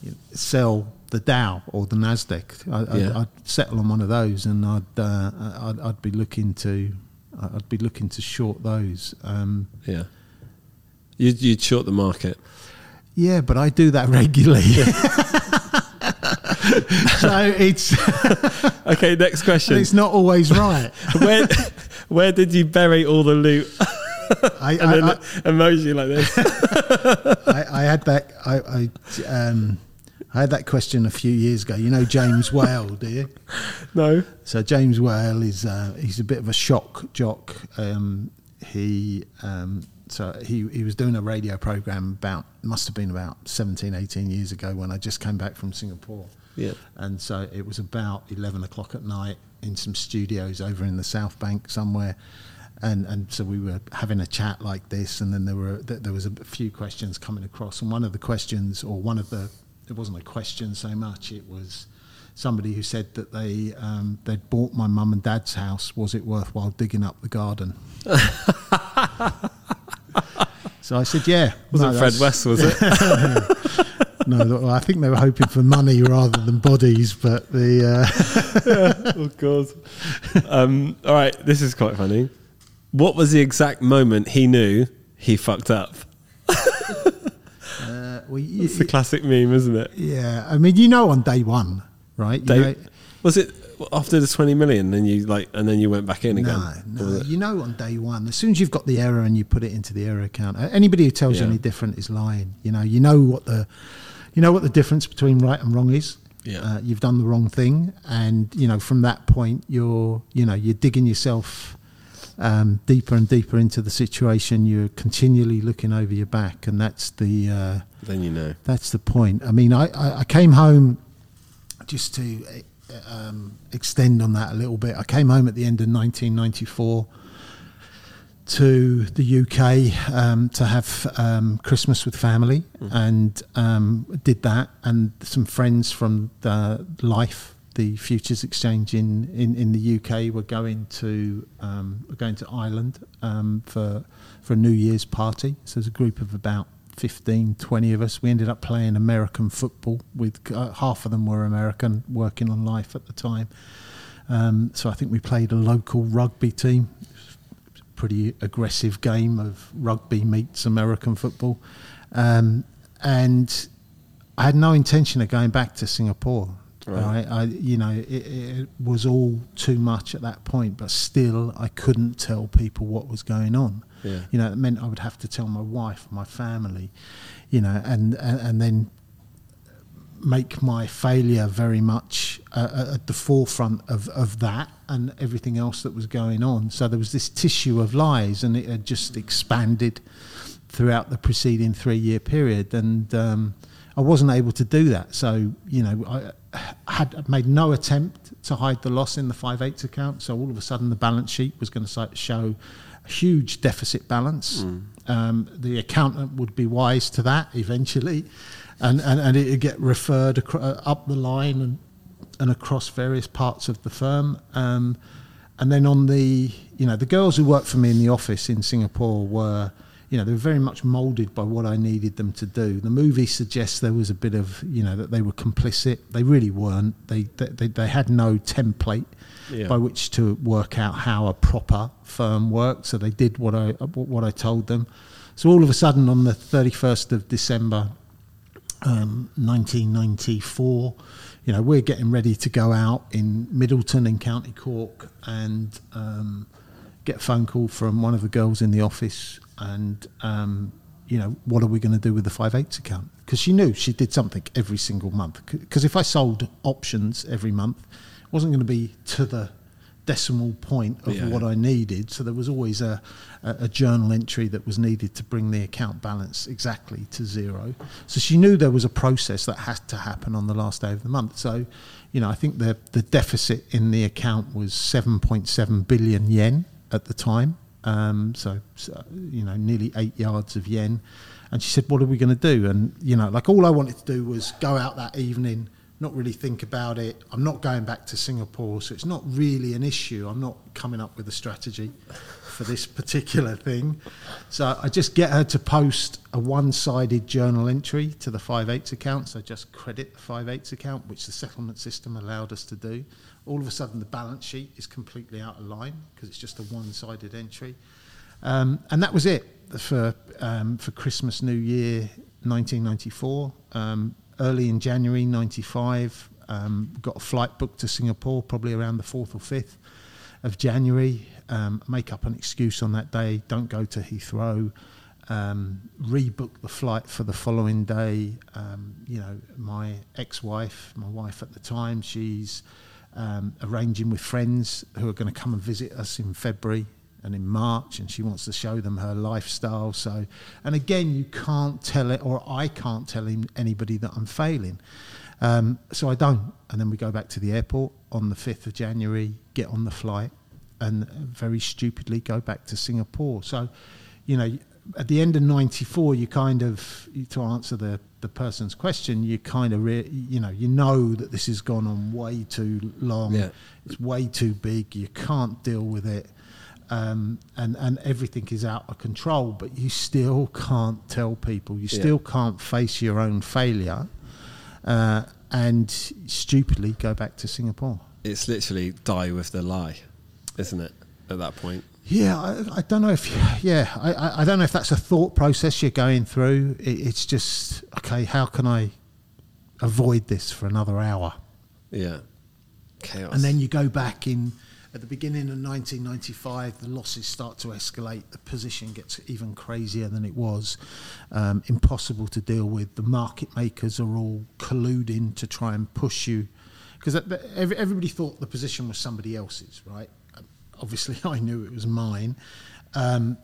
you know, sell the Dow or the Nasdaq. I, I'd. I'd settle on one of those, and I'd, uh, I'd, I'd be looking to, I'd be looking to short those. Um, Yeah. You'd, you'd short the market. Yeah, but I do that regularly. [LAUGHS] [LAUGHS] so it's [LAUGHS] Okay, next question. it's not always right. where, where did you bury all the loot? I, And I, I, emoji like this. I, I had that. I, I, um, I had that question a few years ago. You know James Whale, do you? No. So James Whale is uh, he's a bit of a shock jock. Um, he um, so he, he was doing a radio program about must have been about 17, 18 years ago when I just came back from Singapore. Yeah. And so it was about 11 o'clock at night in some studios over in the South Bank somewhere. And, and so we were having a chat like this, and then there were th- there was a few questions coming across, and one of the questions, or one of the, it wasn't a question so much, it was somebody who said that they um, they'd bought my mum and dad's house. Was it worthwhile digging up the garden? [LAUGHS] so I said, yeah. Was No, Fred West? Was it? [LAUGHS] No, I think they were hoping for money rather than bodies, but the. Uh, [LAUGHS] oh god. Um, all right, this is quite funny. What was the exact moment he knew he fucked up? [LAUGHS] uh, well, you, It's the classic meme, isn't it? yeah, I mean, you know, on day one, right? You They, know- was it after the twenty million? Then you like, and then you went back in again. no, no. You know, on day one, as soon as you've got the error and you put it into the error account, anybody who tells you any different is lying. You know, you know what the, you know what the difference between right and wrong is. Yeah. Uh, you've done the wrong thing, and you know from that point, you're, you know, you're digging yourself um, deeper and deeper into the situation. You're continually looking over your back, and that's the. Uh, Then you know. That's the point. I mean, I, I, I came home just to um, extend on that a little bit. I came home at the end of 1994 to the UK um, to have um, Christmas with family and um, did that. And some friends from the LIFFE, the Futures Exchange in, in, in the UK, were going to um, were going to Ireland um, for for a New Year's party. So there's a group of about 15, 20 of us. We ended up playing American football with uh, half of them were American, working on LIFFE at the time. Um, so I think we played a local rugby team pretty aggressive game of rugby meets American football. Um, and I had no intention of going back to Singapore. Right. Right. I, you know, it, it was all too much at that point, but still, I couldn't tell people what was going on. Yeah. You know, it meant I would have to tell my wife, my family, you know, and and, and then make my failure very much uh, at the forefront of, of that and everything else that was going on. So there was this tissue of lies, and it had just expanded throughout the preceding three year period. And um, I wasn't able to do that. So, you know, I had made no attempt to hide the loss in the 5 8 account. So all of a sudden, the balance sheet was going to show huge deficit balance. Um, the accountant would be wise to that eventually and, and, and it would get referred uh, up the line and, and across various parts of the firm. Um, and then on the, you know, the girls who worked for me in the office in Singapore were, you know, they were very much moulded by what I needed them to do. The movie suggests there was a bit of, you know, that they were complicit. They really weren't. They they, they had no template Yeah. by which to work out how a proper firm worked. So they did what I what I told them. So all of a sudden, on the thirty first of December, um, 1994. You know, we're getting ready to go out in Midleton in County Cork and um, get a phone call from one of the girls in the office. And, um, you know, what are we going to do with the 5 8 account? Because she knew she did something every single month. Because if I sold options every month, wasn't going to be to the decimal point of Yeah. what I needed. So there was always a, a, a journal entry that was needed to bring the account balance exactly to zero. So she knew there was a process that had to happen on the last day of the month. So, you know, I think the, the deficit in the account was 7.7 billion yen at the time. Um, so, so, you know, nearly eight yards of yen. And she said, What are we going to do? And, you know, like all I wanted to do was go out that evening, not really think about it. I'm not going back to Singapore, so it's not really an issue. I'm not coming up with a strategy for this particular thing. So I just get her to post a one sided journal entry to the 5 8 account. So just credit the 5 8 account, which the settlement system allowed us to do. All of a sudden, the balance sheet is completely out of line because it's just a one sided entry. Um, and that was it for um, for Christmas, New Year, 1994. Um, early in January 95, um, got a flight booked to Singapore, probably around the 4th or 5th of January. Um, make up an excuse on that day, don't go to Heathrow. Um, rebook the flight for the following day. Um, you know, my ex-wife, my wife at the time, she's um, arranging with friends who are going to come and visit us in February and in March, and she wants to show them her lifestyle. So, and again, you can't tell it, or I can't tell him, anybody that I'm failing. Um, so I don't. And then we go back to the airport on the 5th of January, get on the flight, and very stupidly go back to Singapore. So, you know, at the end of 94, you kind of, to answer the, the person's question, you kind of, re- you know, you know that this has gone on way too long. Yeah. It's way too big. You can't deal with it. Um, and, and everything is out of control, but you still can't tell people. You Yeah. still can't face your own failure uh, and stupidly go back to Singapore. It's literally die with the lie, isn't it? At that point. Yeah, I, I don't know if yeah, I- I, I don't know if that's a thought process you're going through. It, it's just okay. How can I avoid this for another hour? Yeah. Chaos. And then you go back in at the beginning of 1995. The losses start to escalate. The position gets even crazier than it was. Um, impossible to deal with. The market makers are all colluding to try and push you because everybody thought the position was somebody else's, right? Obviously, [LAUGHS] I knew it was mine. Um,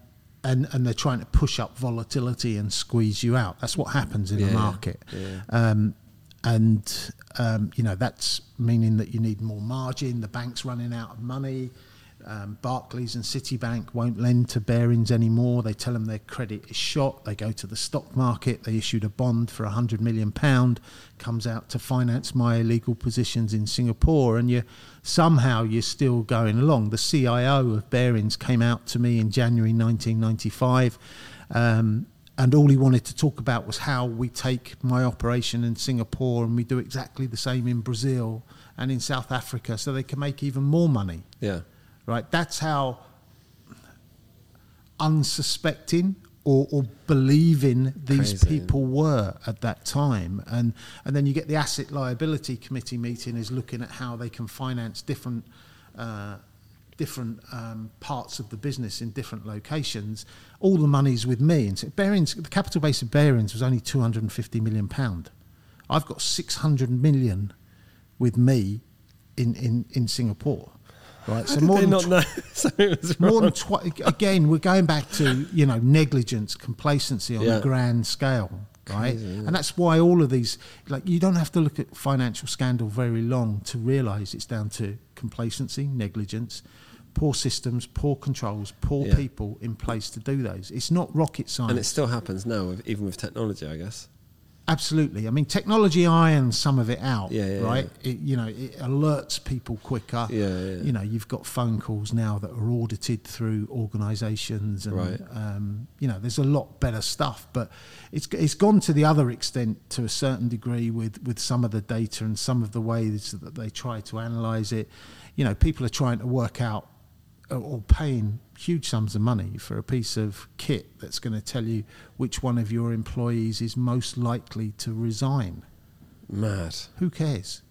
and, and they're trying to push up volatility and squeeze you out. That's what happens in Yeah, the market. yeah. Um, and um, you know that's meaning that you need more margin. The bank's running out of money. Um, Barclays and Citibank won't lend to Barings anymore. They tell them their credit is shot. They go to the stock market. They issued a bond for hundred million pound, comes out to finance my illegal positions in Singapore, and you somehow you're still going along. The CIO of Barings came out to me in January 1995. Um, and all he wanted to talk about was how we take my operation in Singapore and we do exactly the same in Brazil and in South Africa so they can make even more money. Yeah. Right? That's how unsuspecting or, or believing these Crazy. people were at that time. And, and then you get the Asset Liability Committee meeting is looking at how they can finance different. Uh, different um, parts of the business in different locations. All the money's with me. And so Barings, the capital base of Barings was only 250 million pound. I've got 600 million with me in, in, in Singapore. Right, How did they than not tw- know [LAUGHS] something was more than twi- again we're going back to you know negligence complacency on Yeah. a grand scale right Crazy, and that's why all of these like you don't have to look at financial scandal very long to realize it's down to complacency negligence poor systems poor controls poor Yeah. people in place to do those it's not rocket science And it still happens now, even with technology, I guess. Absolutely. I mean, technology irons some of it out, Yeah, yeah, right? It, you know, it alerts people quicker. Yeah, yeah. You know, you've got phone calls now that are audited through organisations, and Right. um, you know, there's a lot better stuff. But it's it's gone to the other extent to a certain degree with with some of the data and some of the ways that they try to analyse it. You know, people are trying to work out or- or paying huge sums of money for a piece of kit that's going to tell you which one of your employees is most likely to resign. Mad. Who cares?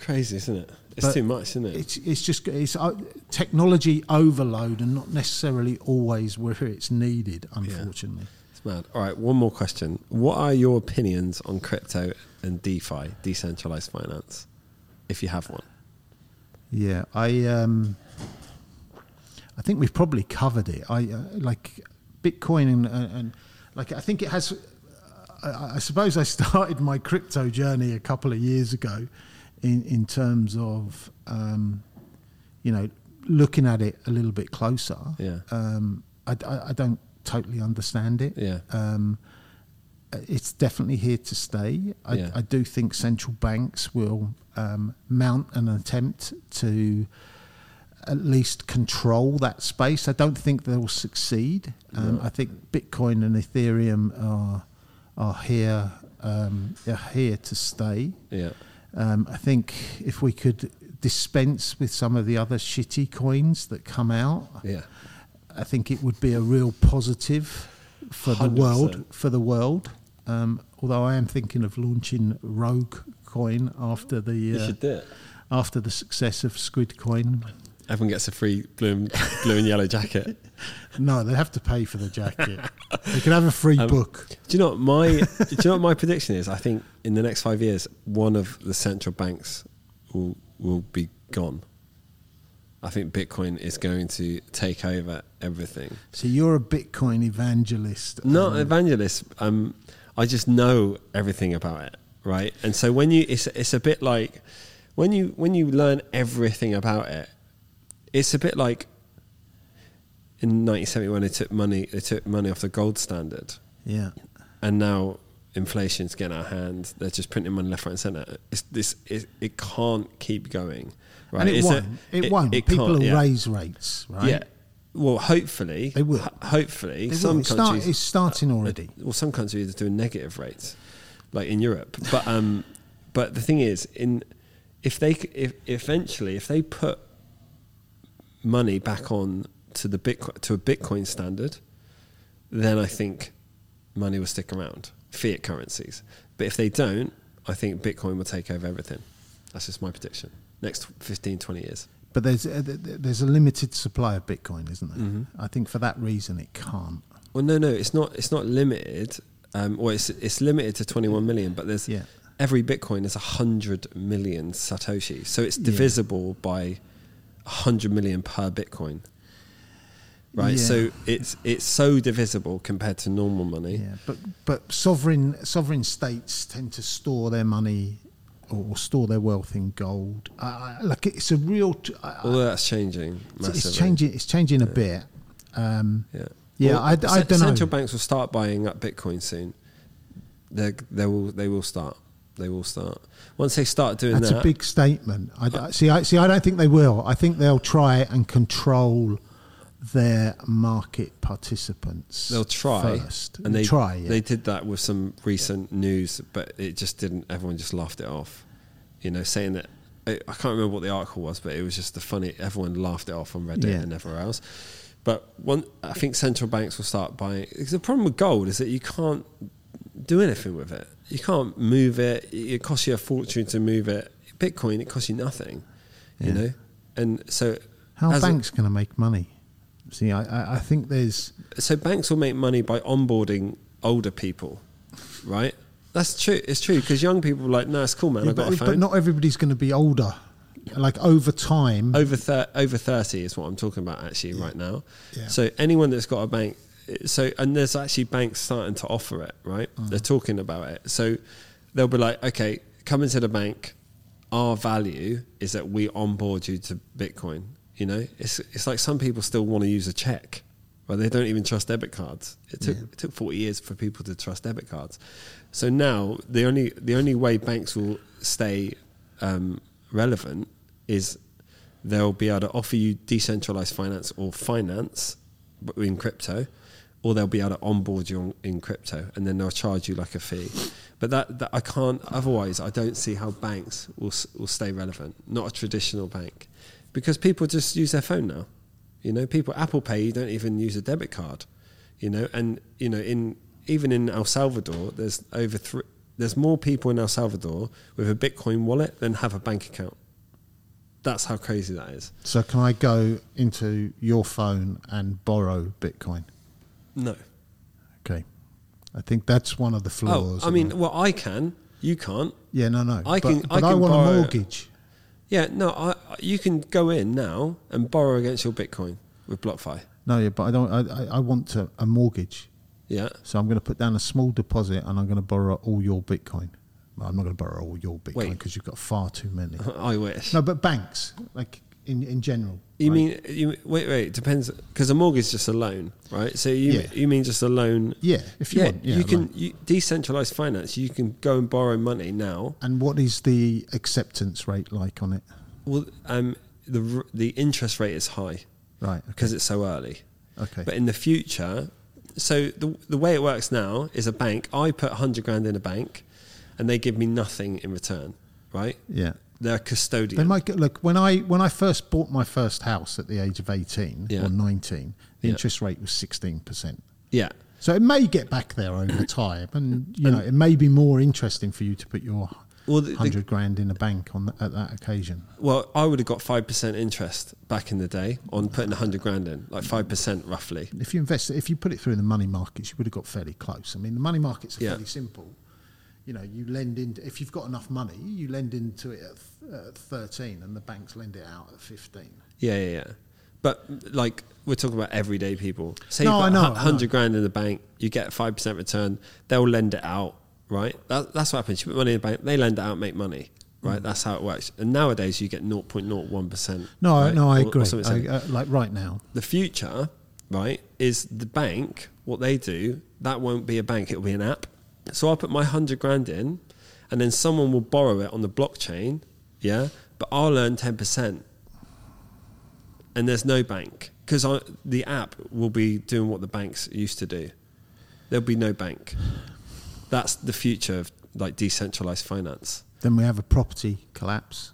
Crazy, isn't it? It's But too much, isn't it? It's it's just it's uh, technology overload and not necessarily always where it's needed. Unfortunately, It's mad. All right, one more question. What are your opinions on crypto and DeFi, decentralized finance, if you have one? Yeah. I um, I think we've probably covered it. I uh, like Bitcoin and, and, and like I think it has. I, I suppose I [LAUGHS] started my crypto journey a couple of years ago, in in terms of um, you know looking at it a little bit closer. Yeah. Um, I, I, I don't totally understand it. Yeah. Um, it's definitely here to stay. I, Yeah. I do think central banks will um, mount an attempt to at least control that space. I don't think they'll succeed. Um, No. I think Bitcoin and Ethereum are are here um, are here to stay. Yeah. Um, I think if we could dispense with some of the other shitty coins that come out, Yeah. I think it would be a real positive for the 100%. world. For the world, um, although I am thinking of launching Rogue Coin after the You uh, should do it. after the success of Squid Coin. Everyone gets a free blue and, blue and yellow jacket. [LAUGHS] No, they have to pay for the jacket. [LAUGHS] they can have a free Um, book. Do you know what my do you know what my prediction is? I think in the next five years, one of the central banks will will be gone. I think Bitcoin is going to take over everything. So you're a Bitcoin evangelist. Not um, evangelist. Um, I just know everything about it, right? And so when you, it's it's a bit like when you when you learn everything about it, it's a bit like in 1971 they took money they took money off the gold standard, yeah. and now inflation's getting out of hand. They're just printing money left, right, and centre. It's this. It, it can't keep going, right? And it It's a- won't. it, won't. it People will yeah. raise rates, right? Yeah. Well, hopefully They will. ho- Hopefully, They will. some It's, start, countries. it's starting already. well, some countries are doing negative rates, like in Europe. But um, but the thing is, in if they if eventually if they put money back on to the Bitcoin to a Bitcoin standard, then I think money will stick around, fiat currencies. But if they don't, I think Bitcoin will take over everything. That's just my prediction. Next 15, 20 years. But there's uh, th- th- there's a limited supply of Bitcoin, isn't there? Mhm. I think for that reason it can't. Well, no, no, it's not. It's not limited. Um, well, it's it's limited to 21 million, but there's Yeah. every Bitcoin is 100 million satoshi, so it's Yeah. divisible by 100 million per Bitcoin. Right, Yeah. so it's it's so divisible compared to normal money. Yeah, but but sovereign sovereign states tend to store their money or store their wealth in gold. Uh, like it's a real. T- I- I- Although that's changing it's, massively. it's changing. It's changing a bit. Um, Yeah, Yeah, Well, I- I dunno. Central banks will start buying up Bitcoin soon. They they will they will start. They will start once they start doing That's that. a big statement. I, I- see. I see. I don't think they will. I think they'll try and control their market participants. They'll try first. and they try. Yeah. They did that with some recent news, but it just didn't. Everyone just laughed it off. You know, saying that I, I can't remember what the article was, but it was just the funny. Everyone laughed it off on Reddit Yeah. and everywhere else. But one, I think central banks will start buying. Because the problem with gold is that you can't do anything with it. You can't move it. It costs you a fortune to move it. Bitcoin, it costs you nothing. You know, and so How banks going to make money? See, I, I, I think there's. so banks will make money by onboarding older people, right? That's true. It's true because young people are like, no, it's cool, man. Yeah, I got but, a phone. but not everybody's going to be older. Like over time. over thir- over thirty is what I'm talking about actually right now. Yeah. So anyone that's got a bank, so and there's actually banks starting to offer it, right? Mm. They're talking about it. So they'll be like, okay, come into the bank. Our value is that we onboard you to Bitcoin. You know, it's it's like some people still want to use a check, but they don't even trust debit cards. It took Yeah. it took 40 years for people to trust debit cards. So now the only the only way banks will stay um, relevant is they'll be able to offer you decentralized finance or finance in crypto, or they'll be able to onboard you on, in crypto, and then they'll charge you like a fee. But that, that I can't. Otherwise, I don't see how banks will will stay relevant. Not a traditional bank, because people just use their phone now. You know, people Apple Pay you don't even use a debit card. You know, and you know in even in El Salvador, there's over three. There's more people in El Salvador with a Bitcoin wallet than have a bank account. That's how crazy that is. So can I go into your phone and borrow Bitcoin? No. Okay. I think that's one of the Oh, flaws. I mean, well, I can. You can't. yeah, no, no. I but, can- But I I, can want borrow- a mortgage. Yeah, no, I, you can go in now and borrow against your Bitcoin with BlockFi. No, yeah, but I don't. I, I, want to, a mortgage. Yeah. So I'm going to put down a small deposit and I'm going to borrow all your Bitcoin. Well, I'm not going to borrow all your Bitcoin Wait. because you've got far too many. [LAUGHS] I wish. no, but banks, like in in general. you right? mean you wait? Wait, It depends because a mortgage is just a loan, right? So you Yeah. you mean just a loan? Yeah, if you yeah, want, yeah, you can you, decentralized finance. You can go and borrow money now. And what is the acceptance rate like on it? Well, um, the the interest rate is high Right. Okay. because it's so early. Okay. But in the future, so the the way it works now is a bank. I put hundred grand in a bank, and they give me nothing in return, right? yeah. They're a custodian. They might get, look when I when I first bought my first house at the age of eighteen Yeah. or nineteen, the Yeah. interest rate was sixteen percent. yeah. So it may get back there over time, and you know it may be more interesting for you to put your Well, the- the- hundred grand in a bank on th at that occasion. Well, I would have got five percent interest back in the day on putting hundred grand in, like five percent roughly. If you invest, if you put it through the money markets, you would have got fairly close. I mean, the money markets are Yeah. fairly simple. You know, you lend into if you've got enough money, you lend into it at, th- at thirteen, and the banks lend it out at fifteen. Yeah, yeah, yeah. But like we're talking about everyday people. Say No, I know, hundred grand in the bank, you get a five percent return. They'll lend it out, right? That, that's what happens. You put money in the bank, they lend it out, make money, Mm. right? That's how it works. And nowadays, you get 0.01 percent. No, right? no, I Or- or agree. something I, uh, like right now, the future, right, is the bank, what they do, that won't be a bank, it'll be an app. So I'll put my 100 grand in, and then someone will borrow it on the blockchain, yeah, but I'll earn 10%. And there's no bank because the app will be doing what the banks used to do. There'll be no bank. That's the future of like decentralized finance. then we have a property collapse.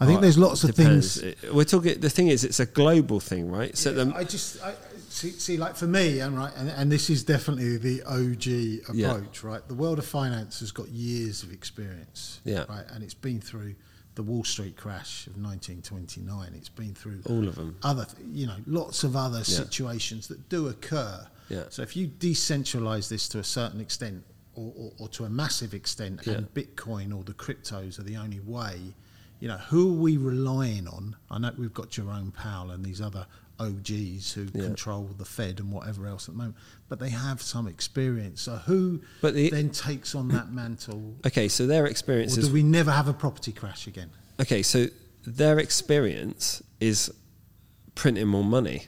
I think Oh, there's lots of depends. things. We're talking. The thing is, it's a global thing, right? So the, I just I, see, see, like for me, and right, and, and this is definitely the OG approach, Yeah. right? The world of finance has got years of experience, Yeah. right, and it's been through the Wall Street crash of 1929. It's been through All of them, other, th- you know, lots of other situations that do occur. Yeah. So if you decentralize this to a certain extent, or, or, or to a massive extent, and Bitcoin or the cryptos are the only way. You know, who are we relying on? I know we've got Jerome Powell and these other OGs who Yeah. control the Fed and whatever else at the moment, but they have some experience. So who But the- then takes on that mantle? okay, so their experience is do we never have a property crash again? Okay, so their experience is printing more money.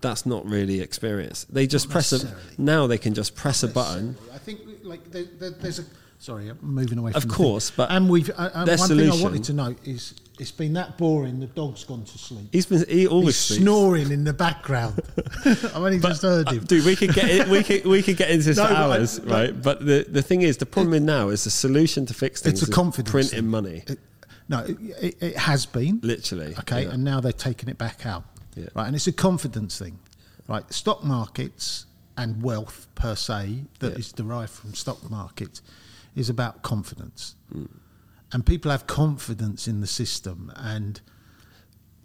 That's not really experience. They just Not press a now they can just press a button. I think like there, there, there's a sorry, I'm moving away. Of from course, but and we've uh, their one thing I wanted to note is it's been that boring. The dog's gone to sleep. He's been he always He's sleeps. snoring in the background. [LAUGHS] I've only just heard him. Dude, we could get it, we could we could get into this [LAUGHS] No, for but I- hours, right? But the, the thing is, the problem is now is the solution to fix things It's a is confidence printing thing. money, It- no, it, it, it has been. literally. Okay, yeah. and now they're taking it back out. Yeah. Right, and it's a confidence thing. Right, stock markets and wealth per se that is Yeah. derived from stock markets is about confidence. Hmm. And people have confidence in the system and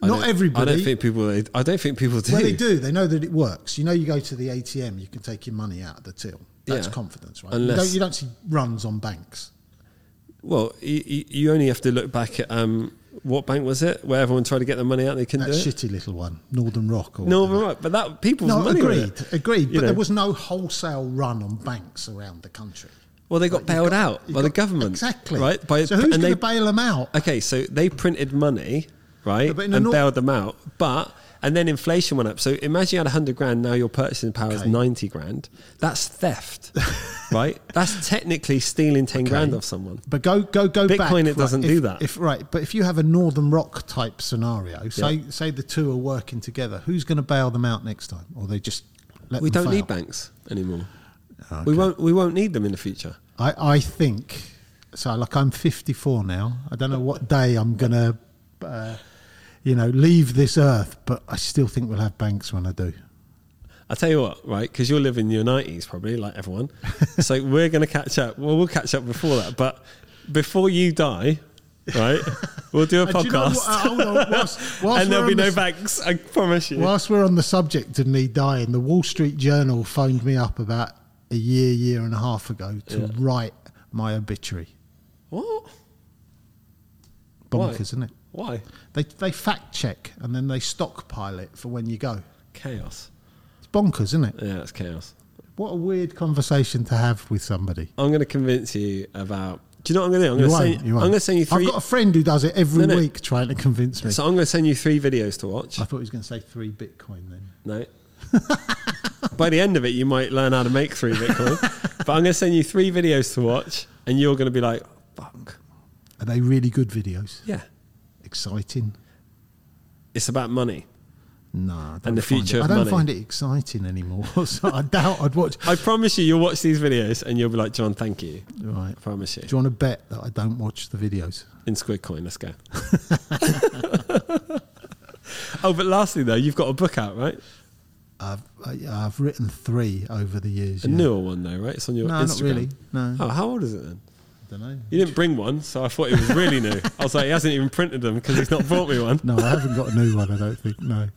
not everybody I don't think people. I don't think people do. well, they do. They know that it works. You know, you go to the ATM, you can take your money out of the till. That's Yeah. confidence, right? Unless- you, don't, you don't see runs on banks. Well, you, you- only have to look back at um, what bank was it where everyone tried to get their money out they couldn't That do it. shitty little one, Northern Rock. Or No, whatever. right, but that people's No, money. agreed, agreed. But know. there was no wholesale run on banks around the country. Well, they got Like, bailed got- out by the government, Exactly. Right? By, so who's and going they, to bail them out? Okay, so they printed money, right, and nor- bailed them out. But and then inflation went up. So imagine you had hundred grand. Now your purchasing power is ninety grand. That's theft, [LAUGHS] right? That's technically stealing ten grand off someone. But go go go back. Bitcoin, it right, doesn't if- do that. If right, but if you have a Northern Rock type scenario, say say the two are working together, who's going to bail them out next time, or they just let We don't fail? need banks anymore. We won't. We won't need them in the future. I I think so. Like I'm 54 now. I don't know what day I'm going to, uh, you know, leave this earth, but I still think we'll have banks when I do. I tell you what, right? Because you'll live in your nineties, probably like everyone. [LAUGHS] so we're going to catch up. Well, we'll catch up before that, but before you die, right? [LAUGHS] We'll do a Uh, do you know podcast, what- uh, hold on, whilst- whilst [LAUGHS] and there'll be on no this- banks. I promise you. Whilst we're on the subject of me dying, the Wall Street Journal phoned me up about a year, year and a half ago to Yeah. write my obituary. What? Why? Bonkers, isn't it? Why? They, they fact check and then they stockpile it for when you go. Chaos. It's bonkers, isn't it? Yeah, it's chaos. What a weird conversation to have with somebody. I'm going to convince you about. Do you know what I'm going to do? I'm You going to send. you I'm going to send you. Three, I've got a friend who does it every No, no. week trying to convince me. so I'm going to send you three videos to watch. I thought he was going to say three Bitcoin then. No. [LAUGHS] By the end of it, you might learn how to make three Bitcoin. [LAUGHS] but I'm going to send you three videos to watch, and you're going to be like, "Fuck, Are they really good videos? yeah." Exciting? It's about money. No, I don't And the future it- I don't money. find it exciting anymore. [LAUGHS] so I doubt I'd watch. I promise you, you'll watch these videos, and you'll be like, "Jon, thank you." Right. I promise you. Do you want to bet that I don't watch the videos? In Squid Coin, let's go. [LAUGHS] oh, but lastly, though, you've got a book out, right? I've I've written three over the years. A yeah. newer one, though, right? It's on your No, Instagram. not really. No, Oh, how old is it then? I don't know. You didn't bring one, so I thought it was really new. [LAUGHS] I was like, he hasn't even printed them because he's not brought me one. No, I haven't got a new one. I don't think. No.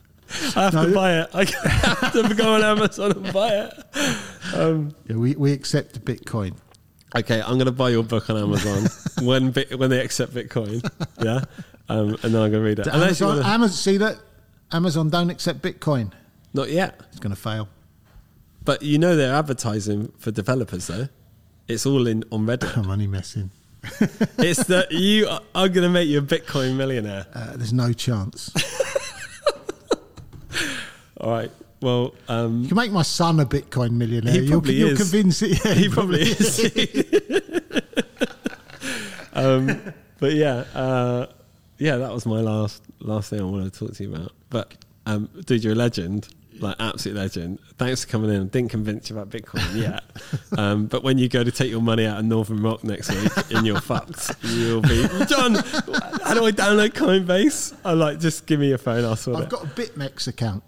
I have to buy it. I [LAUGHS] have to go on Amazon and buy it. Um, Yeah, we we accept Bitcoin. okay, I'm going to buy your book on Amazon [LAUGHS] when bit, when they accept Bitcoin. Yeah, um, and then I'm going to read it. To Unless you Amazon, Amazon, see that? Amazon don't accept Bitcoin. Not yet, It's going to fail. but you know they're advertising for developers though. It's all in on Reddit. [LAUGHS] I'm only messing. [LAUGHS] it's that you are, are going to make you a Bitcoin millionaire. Uh, there's no chance. [LAUGHS] All right. Well, um, You can make my son a Bitcoin millionaire. He you'll, probably you'll is. convince it. Yeah, he probably is. um, but yeah, uh, yeah, that was my last last thing I wanted to talk to you about. But um, dude, you're a legend, like absolute legend. Thanks for coming in. Didn't convince you about Bitcoin yet, [LAUGHS] um, but when you go to take your money out of Northern Rock next week, [LAUGHS] and you're fucked, you'll be Jon. How do I download Coinbase? I like just give me your phone. I'll sort I've it. got a BitMEX account.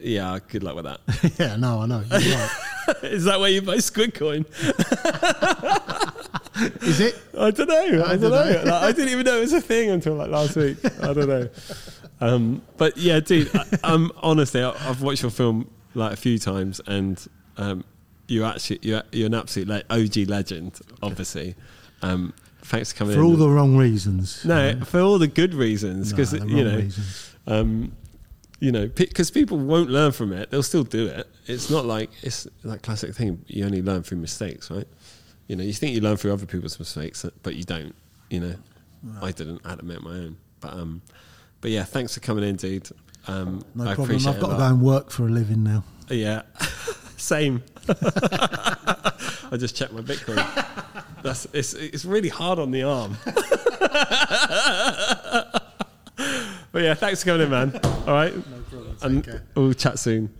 yeah, good luck with that. [LAUGHS] yeah, no, I know. Right. Is that where you buy Squidcoin? Is it? I don't know. I, I don't know. dunno. Like, I didn't even know it was a thing until like last week. I don't know. Um, but yeah, dude. I, um, honestly, I, I've watched your film like a few times, and um, you actually you're, you're an absolute le- OG legend. Obviously, um, thanks for coming For in. all the wrong reasons. no, for all the good reasons, because the you know, um, you know, because people won't learn from it. They'll still do it. It's not like it's that classic thing. You only learn through mistakes, right? You know, you think you learn through other people's mistakes, but you don't. You know, I didn't. I had to make my own. But um, but yeah, thanks for coming in, dude. Um, No I problem. I've got to go and work for a living now. Yeah, [LAUGHS] same. [LAUGHS] I just checked my Bitcoin. [LAUGHS] That's it's it's really hard on the arm. but yeah, thanks for coming in, man. All right, no problem. and we'll chat soon.